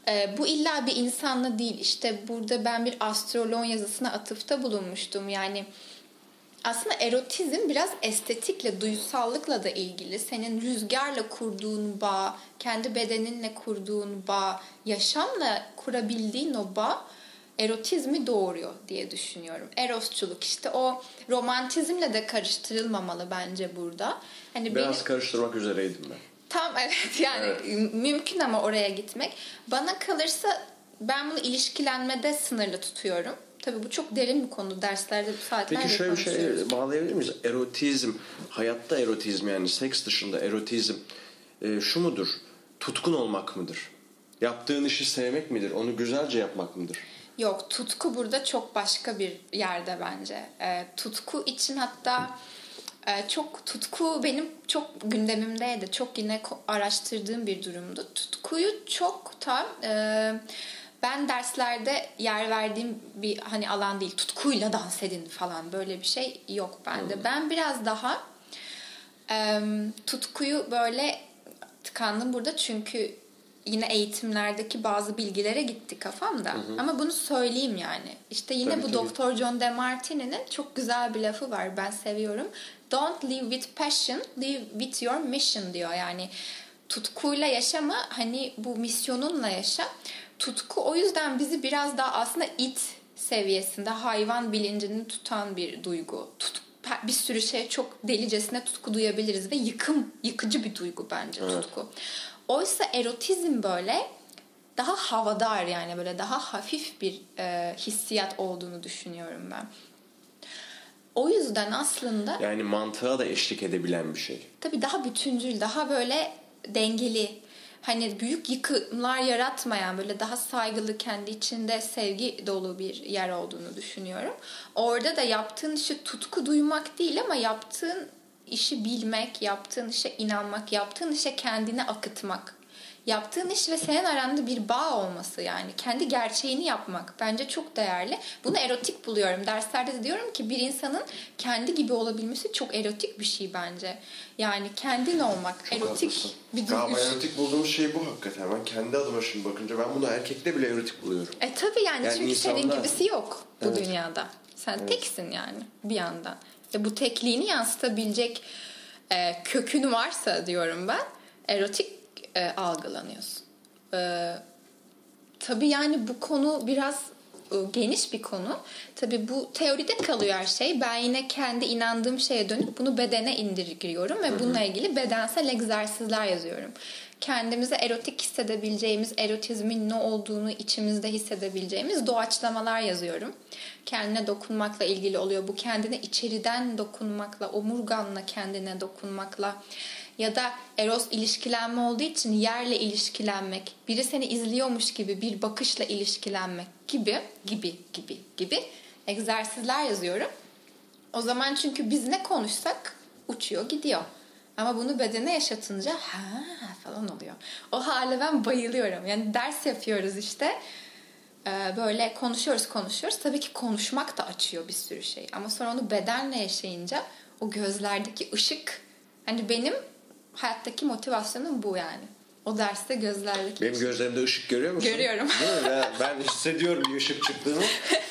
Ee, bu illa bir insanla değil. İşte burada ben bir astroloğun yazısına atıfta bulunmuştum. Yani aslında erotizm biraz estetikle, duyusallıkla da ilgili. Senin rüzgarla kurduğun bağ, kendi bedeninle kurduğun bağ, yaşamla kurabildiğin o bağ erotizmi doğuruyor diye düşünüyorum. Erosçuluk işte o romantizmle de karıştırılmamalı bence burada. Hani Biraz benim- karıştırmak üzereydim ben. Tam evet yani Evet. mümkün ama oraya gitmek. Bana kalırsa ben bunu ilişkilenmede sınırlı tutuyorum. Tabii bu çok derin bir konu. Derslerde bu saatlerce Peki şöyle bir şey bağlayabilir miyiz? Erotizm, hayatta erotizm yani seks dışında erotizm e, şu mudur? Tutkun olmak mıdır? Yaptığın işi sevmek midir? Onu güzelce yapmak mıdır? Yok tutku burada çok başka bir yerde bence. Ee, tutku için hatta e, çok tutku benim çok gündemimdeydi. Çok yine araştırdığım bir durumdu. Tutkuyu çok tam e, ben derslerde yer verdiğim bir hani alan değil. Tutkuyla dans edin falan böyle bir şey yok bende. Ben biraz daha e, tutkuyu böyle tıkandım burada çünkü yine eğitimlerdeki bazı bilgilere gitti kafamda. Ama bunu söyleyeyim yani. İşte yine Tabii, bu tabii. Doktor John DeMartini'nin çok güzel bir lafı var. Ben seviyorum. Don't live with passion, live with your mission diyor. Yani tutkuyla yaşama hani bu misyonunla yaşa. Tutku o yüzden bizi biraz daha aslında it seviyesinde hayvan bilincini tutan bir duygu. Tut, bir sürü şey çok delicesine tutku duyabiliriz ve yıkım, yıkıcı bir duygu bence Evet. tutku. Oysa erotizm böyle daha havadar yani böyle daha hafif bir e, hissiyat olduğunu düşünüyorum ben. O yüzden aslında Yani mantığa da eşlik edebilen bir şey. tabii daha bütüncül, daha böyle dengeli. Hani büyük yıkımlar yaratmayan böyle daha saygılı kendi içinde sevgi dolu bir yer olduğunu düşünüyorum. Orada da yaptığın işi tutku duymak değil ama yaptığın işi bilmek, yaptığın işe inanmak, yaptığın işe kendini akıtmak. Yaptığın iş ve senin aranda bir bağ olması yani. Kendi gerçeğini yapmak bence çok değerli. Bunu erotik buluyorum. Derslerde de diyorum ki bir insanın kendi gibi olabilmesi çok erotik bir şey bence. Yani kendin olmak erotik haklısın. bir duygu. erotik bulduğumuz şey bu hakikaten. Ben kendi adıma şimdi bakınca ben bunu erkekte bile erotik buluyorum. E tabii yani, Yani çünkü senin insanlar- gibisi yok bu Evet. dünyada. Sen teksin yani bir yandan. Ve bu tekliğini yansıtabilecek e, kökün varsa diyorum ben erotik e, algılanıyorsun. E, tabii yani bu konu biraz e, geniş bir konu. Tabii bu teoride kalıyor her şey. Ben yine kendi inandığım şeye dönüp bunu bedene indirgiyorum ve bununla ilgili bedensel egzersizler yazıyorum. Kendimize erotik hissedebileceğimiz, erotizmin ne olduğunu içimizde hissedebileceğimiz doğaçlamalar yazıyorum. Kendine dokunmakla ilgili oluyor. Bu kendine içeriden dokunmakla, omurganla kendine dokunmakla ya da eros ilişkilenme olduğu için yerle ilişkilenmek, biri seni izliyormuş gibi bir bakışla ilişkilenmek gibi gibi gibi gibi egzersizler yazıyorum. O zaman çünkü biz ne konuşsak uçuyor gidiyor. Ama bunu bedene yaşatınca ha falan oluyor. O hale ben bayılıyorum. Yani ders yapıyoruz işte. Ee, böyle konuşuyoruz konuşuyoruz. Tabii ki konuşmak da açıyor bir sürü şey. Ama sonra onu bedenle yaşayınca o gözlerdeki ışık hani benim hayattaki motivasyonum bu yani. O derste gözlerdeki Benim gözlerimde ışık görüyor musun? Görüyorum. Değil mi? Ben hissediyorum bir ışık çıktığını.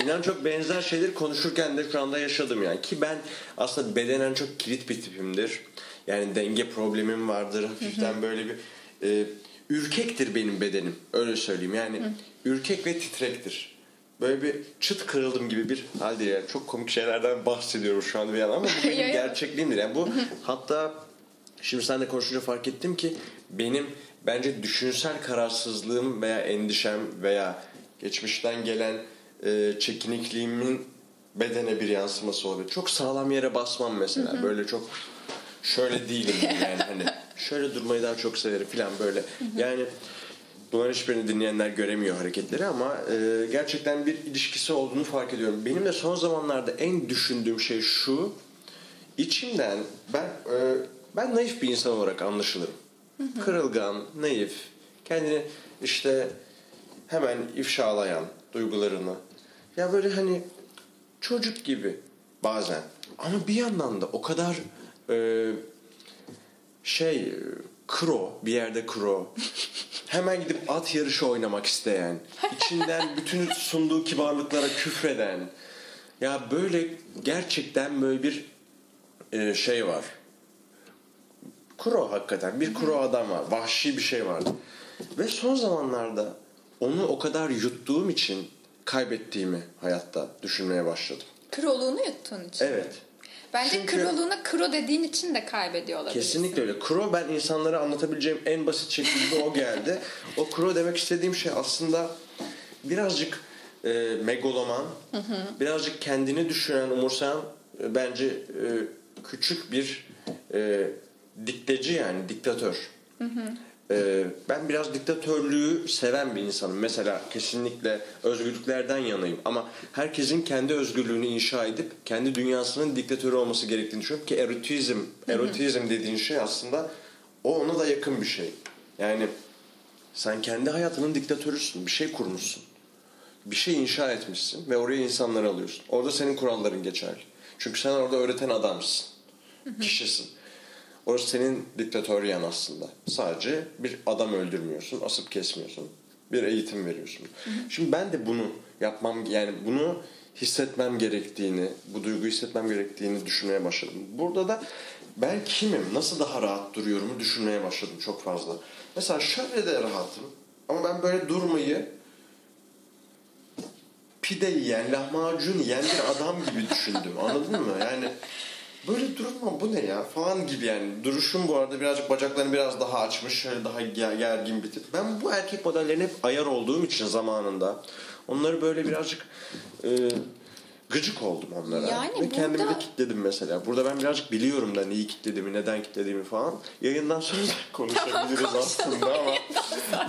İnan çok benzer şeyleri konuşurken de şu anda yaşadım yani. Ki ben aslında bedenen çok kilit bir tipimdir. Yani denge problemim vardır. Hafiften böyle bir... E, ürkektir benim bedenim. Öyle söyleyeyim. Yani ürkek ve titrektir. Böyle bir çıt kırıldım gibi bir halde yani. Çok komik şeylerden bahsediyorum şu anda bir yana ama bu benim gerçekliğimdir. Yani bu hatta Şimdi seninle konuşunca fark ettim ki benim bence düşünsel kararsızlığım veya endişem veya geçmişten gelen e, çekinikliğimin bedene bir yansıması oluyor. Çok sağlam yere basmam mesela. Böyle çok şöyle değilim yani hani şöyle durmayı daha çok severim falan böyle. Yani bunların hiçbirini dinleyenler göremiyor hareketleri ama e, gerçekten bir ilişkisi olduğunu fark ediyorum. Benim de son zamanlarda en düşündüğüm şey şu. İçimden ben e, ben naif bir insan olarak anlaşılırım. Kırılgan, naif, kendini işte hemen ifşalayan duygularını. Ya böyle hani çocuk gibi bazen. Ama bir yandan da o kadar e, şey e, kro bir yerde kro. Hemen gidip at yarışı oynamak isteyen, içinden bütün sunduğu kibarlıklara küfreden. Ya böyle gerçekten böyle bir e, şey var. Kuro hakikaten. Bir kuro adam var. Vahşi bir şey vardı. Ve son zamanlarda onu o kadar yuttuğum için kaybettiğimi hayatta düşünmeye başladım. kroluğunu yuttuğun için. Evet. Bence Çünkü- kroluğuna kro dediğin için de kaybediyor olabilirsin. Kesinlikle öyle. Kuro ben insanlara anlatabileceğim en basit şekilde o geldi. o kuro demek istediğim şey aslında birazcık e, megaloman, birazcık kendini düşünen, umursayan e, bence e, küçük bir e, dikteci yani diktatör. E, ben biraz diktatörlüğü seven bir insanım. Mesela kesinlikle özgürlüklerden yanayım. Ama herkesin kendi özgürlüğünü inşa edip kendi dünyasının diktatörü olması gerektiğini düşünüyorum ki erotizm, erotizm dediğin şey aslında o ona da yakın bir şey. Yani sen kendi hayatının diktatörüsün. Bir şey kurmuşsun. Bir şey inşa etmişsin ve oraya insanları alıyorsun. Orada senin kuralların geçerli. Çünkü sen orada öğreten adamsın. Kişisin. Orası senin diktatöryen aslında. Sadece bir adam öldürmüyorsun, asıp kesmiyorsun. Bir eğitim veriyorsun. Şimdi ben de bunu yapmam yani bunu hissetmem gerektiğini, bu duyguyu hissetmem gerektiğini düşünmeye başladım. Burada da ben kimim, nasıl daha rahat duruyorumu düşünmeye başladım çok fazla. Mesela şöyle de rahatım ama ben böyle durmayı pide yiyen, lahmacun yiyen bir adam gibi düşündüm. Anladın mı? Yani böyle durma bu ne ya falan gibi yani. Duruşum bu arada birazcık bacaklarını biraz daha açmış. Şöyle daha ger- gergin bir tip. Ben bu erkek modellerine hep ayar olduğum için zamanında onları böyle birazcık e, gıcık oldum onlara. Yani Ve kendimi burada- de kitledim mesela. Burada ben birazcık biliyorum da neyi kitlediğimi, neden kitlediğimi falan. Yayından sonra konuşabiliriz aslında ama.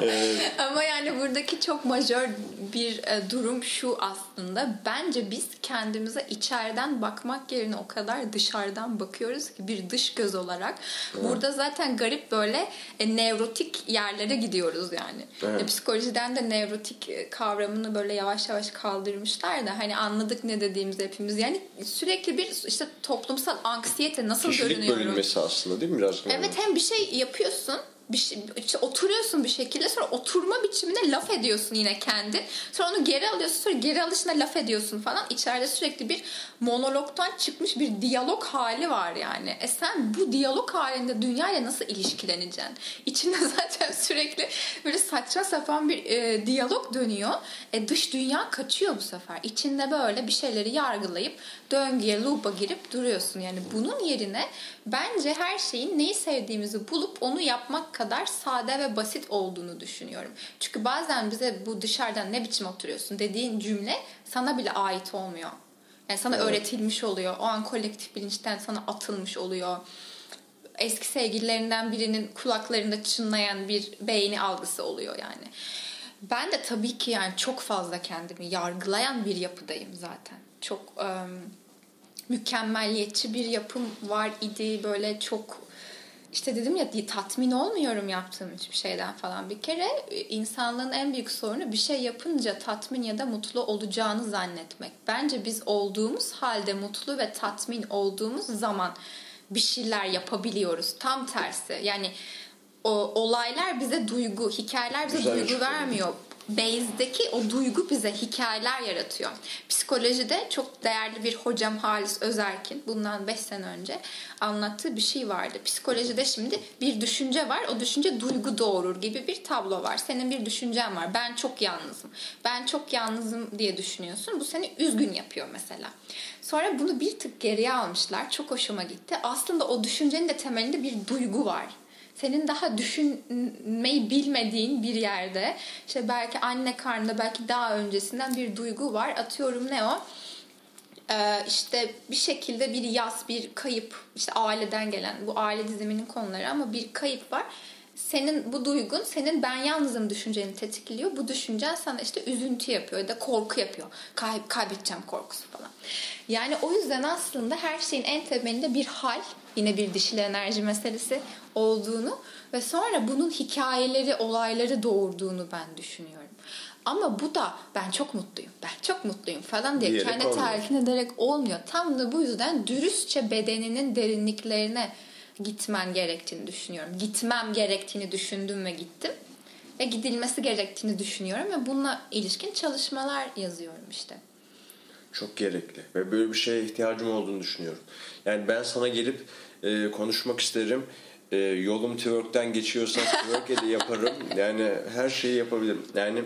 e, Ama yani buradaki çok majör bir e, durum şu aslında. Bence biz kendimize içeriden bakmak yerine o kadar dışarıdan bakıyoruz ki bir dış göz olarak. Burada zaten garip böyle e, nevrotik yerlere gidiyoruz yani. Evet. E, psikolojiden de nevrotik e, kavramını böyle yavaş yavaş kaldırmışlar da hani anladık ne dediğimizi hepimiz. Yani sürekli bir işte toplumsal anksiyete nasıl kişilik görünüyorum? bölünmesi aslında değil mi birazcık? Evet hem bir şey yapıyorsun bir şey, işte oturuyorsun bir şekilde sonra oturma biçimine laf ediyorsun yine kendi. Sonra onu geri alıyorsun sonra geri alışına laf ediyorsun falan. İçeride sürekli bir monologtan çıkmış bir diyalog hali var yani. E sen bu diyalog halinde dünyayla nasıl ilişkileneceksin? İçinde zaten sürekli böyle saçma sapan bir e, diyalog dönüyor. E dış dünya kaçıyor bu sefer. İçinde böyle bir şeyleri yargılayıp döngüye, loop'a girip duruyorsun. Yani bunun yerine bence her şeyin neyi sevdiğimizi bulup onu yapmak kadar sade ve basit olduğunu düşünüyorum. Çünkü bazen bize bu dışarıdan ne biçim oturuyorsun dediğin cümle sana bile ait olmuyor. Yani sana evet. öğretilmiş oluyor. O an kolektif bilinçten sana atılmış oluyor. Eski sevgililerinden birinin kulaklarında çınlayan bir beyni algısı oluyor yani. Ben de tabii ki yani çok fazla kendimi yargılayan bir yapıdayım zaten. Çok um, mükemmelliyetçi bir yapım var idi. Böyle çok işte dedim ya tatmin olmuyorum yaptığım hiçbir şeyden falan. Bir kere e, insanlığın en büyük sorunu bir şey yapınca tatmin ya da mutlu olacağını zannetmek. Bence biz olduğumuz halde mutlu ve tatmin olduğumuz zaman bir şeyler yapabiliyoruz. Tam tersi. Yani o olaylar bize duygu, hikayeler bize Güzel duygu vermiyor base'deki o duygu bize hikayeler yaratıyor. Psikolojide çok değerli bir hocam Halis Özerkin bundan 5 sene önce anlattığı bir şey vardı. Psikolojide şimdi bir düşünce var. O düşünce duygu doğurur gibi bir tablo var. Senin bir düşüncen var. Ben çok yalnızım. Ben çok yalnızım diye düşünüyorsun. Bu seni üzgün yapıyor mesela. Sonra bunu bir tık geriye almışlar. Çok hoşuma gitti. Aslında o düşüncenin de temelinde bir duygu var senin daha düşünmeyi bilmediğin bir yerde işte belki anne karnında belki daha öncesinden bir duygu var. Atıyorum ne o? Ee, işte bir şekilde bir yaz, bir kayıp, işte aileden gelen bu aile diziminin konuları ama bir kayıp var. Senin bu duygun senin ben yalnızım düşünceni tetikliyor. Bu düşüncen sana işte üzüntü yapıyor ya da korku yapıyor. Kay, kaybedeceğim korkusu falan. Yani o yüzden aslında her şeyin en temelinde bir hal yine bir dişil enerji meselesi olduğunu ve sonra bunun hikayeleri, olayları doğurduğunu ben düşünüyorum. Ama bu da ben çok mutluyum, ben çok mutluyum falan diye Diyerek kendi telkin ederek olmuyor. Tam da bu yüzden dürüstçe bedeninin derinliklerine gitmen gerektiğini düşünüyorum. Gitmem gerektiğini düşündüm ve gittim. Ve gidilmesi gerektiğini düşünüyorum ve bununla ilişkin çalışmalar yazıyorum işte. Çok gerekli ve böyle bir şeye ihtiyacım olduğunu düşünüyorum. Yani ben sana gelip e, konuşmak isterim. E, yolum twerk'ten geçiyorsa twerk de yaparım. Yani her şeyi yapabilirim. Yani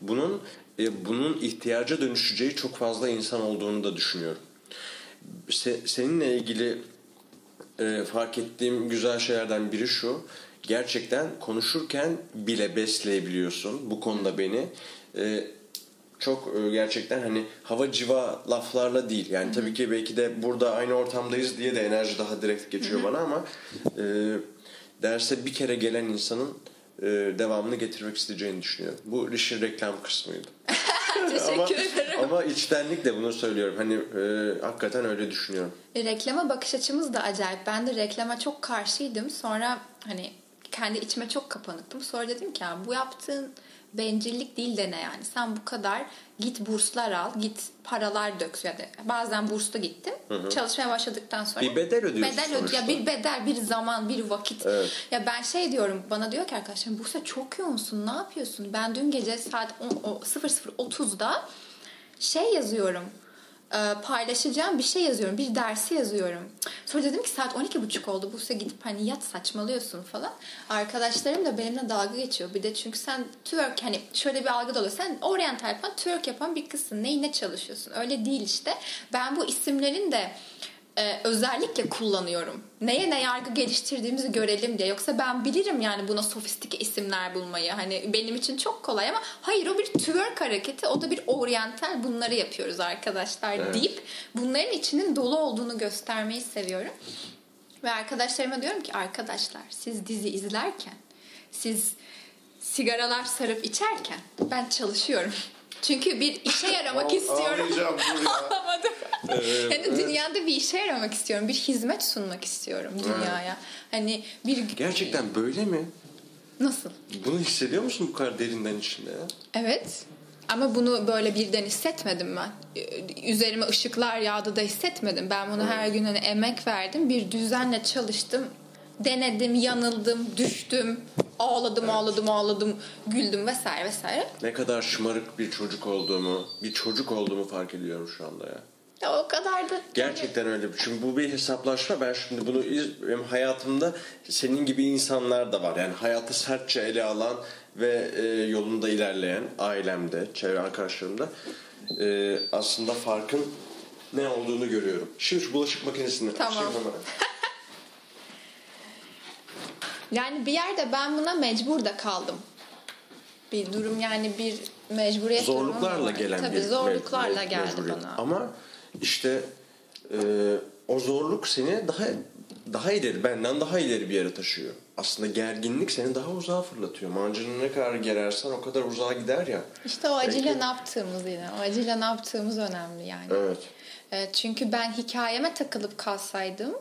bunun e, bunun ihtiyaca dönüşeceği çok fazla insan olduğunu da düşünüyorum. Se, seninle ilgili e, fark ettiğim güzel şeylerden biri şu. Gerçekten konuşurken bile besleyebiliyorsun. Bu konuda beni. E, çok e, gerçekten hani hava civa laflarla değil. Yani tabii ki belki de burada aynı ortamdayız diye de enerji daha direkt geçiyor bana ama e, derse bir kere gelen insanın e, devamını getirmek isteyeceğini düşünüyorum. Bu işin reklam kısmıydı. Teşekkür ama, ederim. Ama içtenlikle bunu söylüyorum. Hani e, hakikaten öyle düşünüyorum. E, reklama bakış açımız da acayip. Ben de reklama çok karşıydım. Sonra hani kendi içime çok kapanıktım. Sonra dedim ki bu yaptığın bencillik değil de ne yani. Sen bu kadar git burslar al, git paralar dök. Yani bazen burslu gittim. Hı hı. Çalışmaya başladıktan sonra bir bedel ödüyorsun bedel ödü, ya bir bedel, bir zaman, bir vakit. Evet. Ya ben şey diyorum, bana diyor ki arkadaşlarım Bursa çok yoğunsun. Ne yapıyorsun? Ben dün gece saat 00.30'da şey yazıyorum paylaşacağım bir şey yazıyorum. Bir dersi yazıyorum. Sonra dedim ki saat 12.30 oldu. Buse gidip hani yat saçmalıyorsun falan. Arkadaşlarım da benimle dalga geçiyor. Bir de çünkü sen twerk hani şöyle bir algı oluyor. Sen oriental yapan twerk yapan bir kızsın. Neyine çalışıyorsun? Öyle değil işte. Ben bu isimlerin de e, özellikle kullanıyorum. Neye ne yargı geliştirdiğimizi görelim diye. Yoksa ben bilirim yani buna sofistike isimler bulmayı. Hani benim için çok kolay ama hayır o bir twerk hareketi. O da bir oryantal bunları yapıyoruz arkadaşlar evet. deyip bunların içinin dolu olduğunu göstermeyi seviyorum. Ve arkadaşlarıma diyorum ki arkadaşlar siz dizi izlerken siz sigaralar sarıp içerken ben çalışıyorum. Çünkü bir işe yaramak istiyorum. Ağlayacağım Ağlamadım. Evet, yani dünyada bir işe yaramak istiyorum. Bir hizmet sunmak istiyorum dünyaya. Evet. Hani bir Gerçekten böyle mi? Nasıl? Bunu hissediyor musun bu kadar derinden içinde ya? Evet. Ama bunu böyle birden hissetmedim ben. Üzerime ışıklar yağdı da hissetmedim. Ben bunu her gün hani emek verdim. Bir düzenle çalıştım. Denedim, yanıldım, düştüm. ağladım ağladım ağladım güldüm vesaire vesaire. Ne kadar şımarık bir çocuk olduğumu, bir çocuk olduğumu fark ediyorum şu anda ya. Ya o kadar da Gerçekten öyle. Çünkü bu bir hesaplaşma. Ben şimdi bunu benim hayatımda senin gibi insanlar da var. Yani hayatı sertçe ele alan ve e, yolunda ilerleyen ailemde, çevre arkadaşlarımda e, aslında farkın ne olduğunu görüyorum. Şimdi şu bulaşık makinesini Tamam. hemen. Yani bir yerde ben buna mecbur da kaldım. Bir durum yani bir mecburiyet zorluklarla gelen Tabii bir zorluklarla mec- geldi mecburiyet. bana. Ama işte e, o zorluk seni daha daha ileri, benden daha ileri bir yere taşıyor. Aslında gerginlik seni daha uzağa fırlatıyor. Mancını ne kadar gerersen o kadar uzağa gider ya. İşte o acıyla Belki- ne yaptığımız yine. O acıyla ne yaptığımız önemli yani. Evet. E, Çünkü ben hikayeme takılıp kalsaydım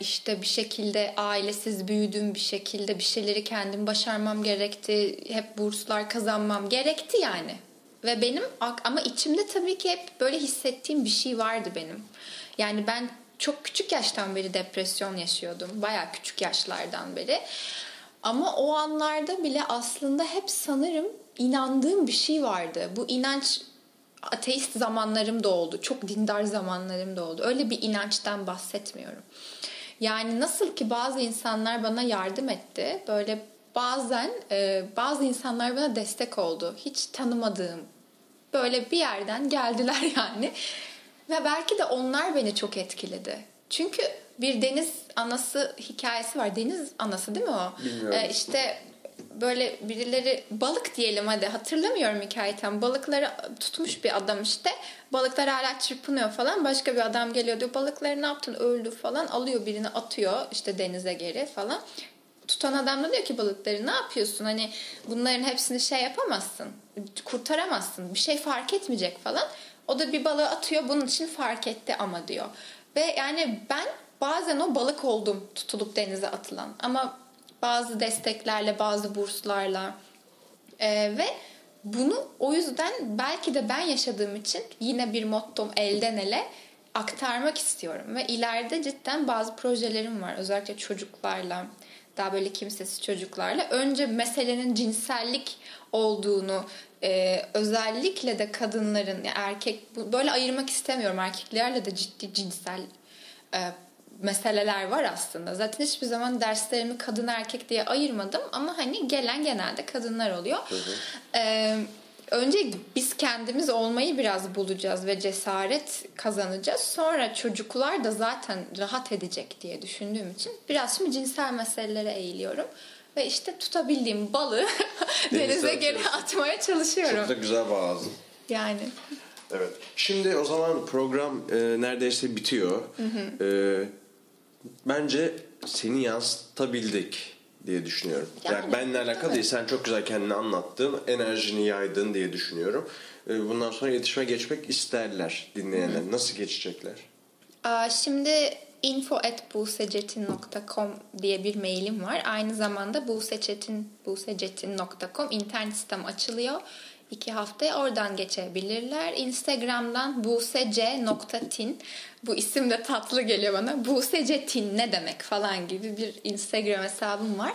işte bir şekilde ailesiz büyüdüm bir şekilde bir şeyleri kendim başarmam gerekti. Hep burslar kazanmam gerekti yani. Ve benim ama içimde tabii ki hep böyle hissettiğim bir şey vardı benim. Yani ben çok küçük yaştan beri depresyon yaşıyordum. Bayağı küçük yaşlardan beri. Ama o anlarda bile aslında hep sanırım inandığım bir şey vardı. Bu inanç ateist zamanlarım da oldu. Çok dindar zamanlarım da oldu. Öyle bir inançtan bahsetmiyorum. Yani nasıl ki bazı insanlar bana yardım etti. Böyle bazen e, bazı insanlar bana destek oldu. Hiç tanımadığım böyle bir yerden geldiler yani. Ve belki de onlar beni çok etkiledi. Çünkü bir deniz anası hikayesi var. Deniz anası değil mi o? Bilmiyorum. Ee, işte böyle birileri balık diyelim hadi hatırlamıyorum hikayeyi. Balıkları tutmuş bir adam işte. Balıklar hala çırpınıyor falan. Başka bir adam geliyor diyor balıkları ne yaptın öldü falan. Alıyor birini atıyor işte denize geri falan. Tutan adam da diyor ki balıkları ne yapıyorsun? Hani bunların hepsini şey yapamazsın. Kurtaramazsın. Bir şey fark etmeyecek falan. O da bir balığı atıyor bunun için fark etti ama diyor. Ve yani ben bazen o balık oldum tutulup denize atılan. Ama bazı desteklerle, bazı burslarla ee, ve bunu o yüzden belki de ben yaşadığım için yine bir mottom elden ele aktarmak istiyorum. Ve ileride cidden bazı projelerim var. Özellikle çocuklarla, daha böyle kimsesiz çocuklarla. Önce meselenin cinsellik olduğunu, e, özellikle de kadınların, yani erkek, böyle ayırmak istemiyorum. Erkeklerle de ciddi cinsel e, meseleler var aslında. Zaten hiçbir zaman derslerimi kadın erkek diye ayırmadım ama hani gelen genelde kadınlar oluyor. Ee, önce biz kendimiz olmayı biraz bulacağız ve cesaret kazanacağız. Sonra çocuklar da zaten rahat edecek diye düşündüğüm için biraz şimdi cinsel meselelere eğiliyorum. Ve işte tutabildiğim balığı Denize geri atmaya çalışıyorum. Çok da güzel bağladın. Yani Evet. Şimdi o zaman program e, neredeyse bitiyor. E, bence seni yansıtabildik diye düşünüyorum. Yani, Yani, benimle alakalı değil. Sen çok güzel kendini anlattın. Enerjini yaydın diye düşünüyorum. E, bundan sonra iletişime geçmek isterler dinleyenler. Nasıl geçecekler? Aa, Şimdi info.busecetin.com diye bir mailim var. Aynı zamanda busecetin, busecetin.com internet sitem açılıyor. İki haftaya oradan geçebilirler. Instagram'dan busece.tin bu isim de tatlı geliyor bana. Busecetin ne demek falan gibi bir Instagram hesabım var.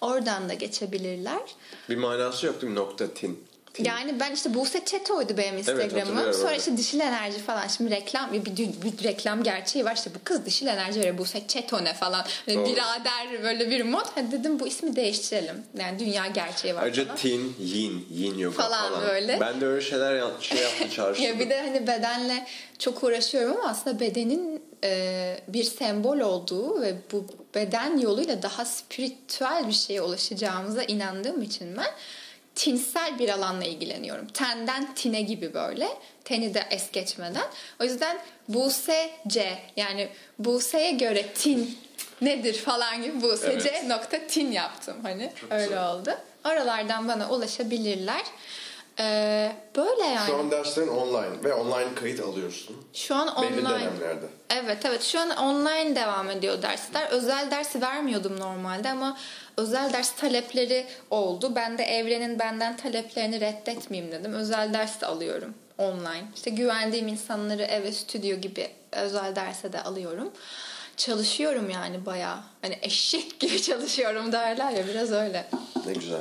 Oradan da geçebilirler. Bir manası yok değil mi? Nokta tin. Yani ben işte Buse Çeto'ydu benim Instagram'ım. hatırlıyorum, Sonra evet. işte dişil enerji falan. Şimdi reklam bir, bir, bir reklam gerçeği var. İşte bu kız dişil enerji veriyor. Buse Çeto ne falan. Hani Doğru. birader böyle bir mod. Hadi dedim bu ismi değiştirelim. Yani dünya gerçeği var falan. tin, yin, yin yoga Falan falan. böyle. Ben de öyle şeyler yap- şey yaptım çağrıştırdım. Ya bir de hani bedenle çok uğraşıyorum ama aslında bedenin e, bir sembol olduğu ve bu beden yoluyla daha spiritüel bir şeye ulaşacağımıza inandığım için ben tinsel bir alanla ilgileniyorum. Tenden tine gibi böyle. Teni de es geçmeden. O yüzden Buse C yani Buse'ye göre tin nedir falan gibi Buse C Evet. nokta tin yaptım hani. Öyle güzel. oldu. Oralardan bana ulaşabilirler. Ee, böyle yani. Şu an derslerin online ve online kayıt alıyorsun. Şu an Belli online. dönemlerde. Evet evet şu an online devam ediyor dersler. Özel ders vermiyordum normalde ama özel ders talepleri oldu. Ben de evrenin benden taleplerini reddetmeyeyim dedim. Özel ders de alıyorum online. İşte güvendiğim insanları eve stüdyo gibi özel derse de alıyorum. çalışıyorum yani bayağı. Hani eşek gibi çalışıyorum derler ya biraz öyle. Ne güzel.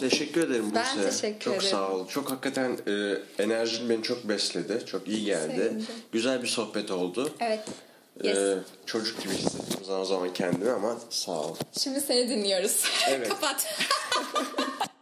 Teşekkür ederim Ben Buse. teşekkür çok ederim. sağ ol. Çok hakikaten e, enerjin beni çok besledi. Çok iyi geldi. Sevindim. Güzel bir sohbet oldu. Evet. Yes. E, çocuk gibi hissettim zaman zaman kendimi ama sağ ol. Şimdi seni dinliyoruz. Evet. Kapat.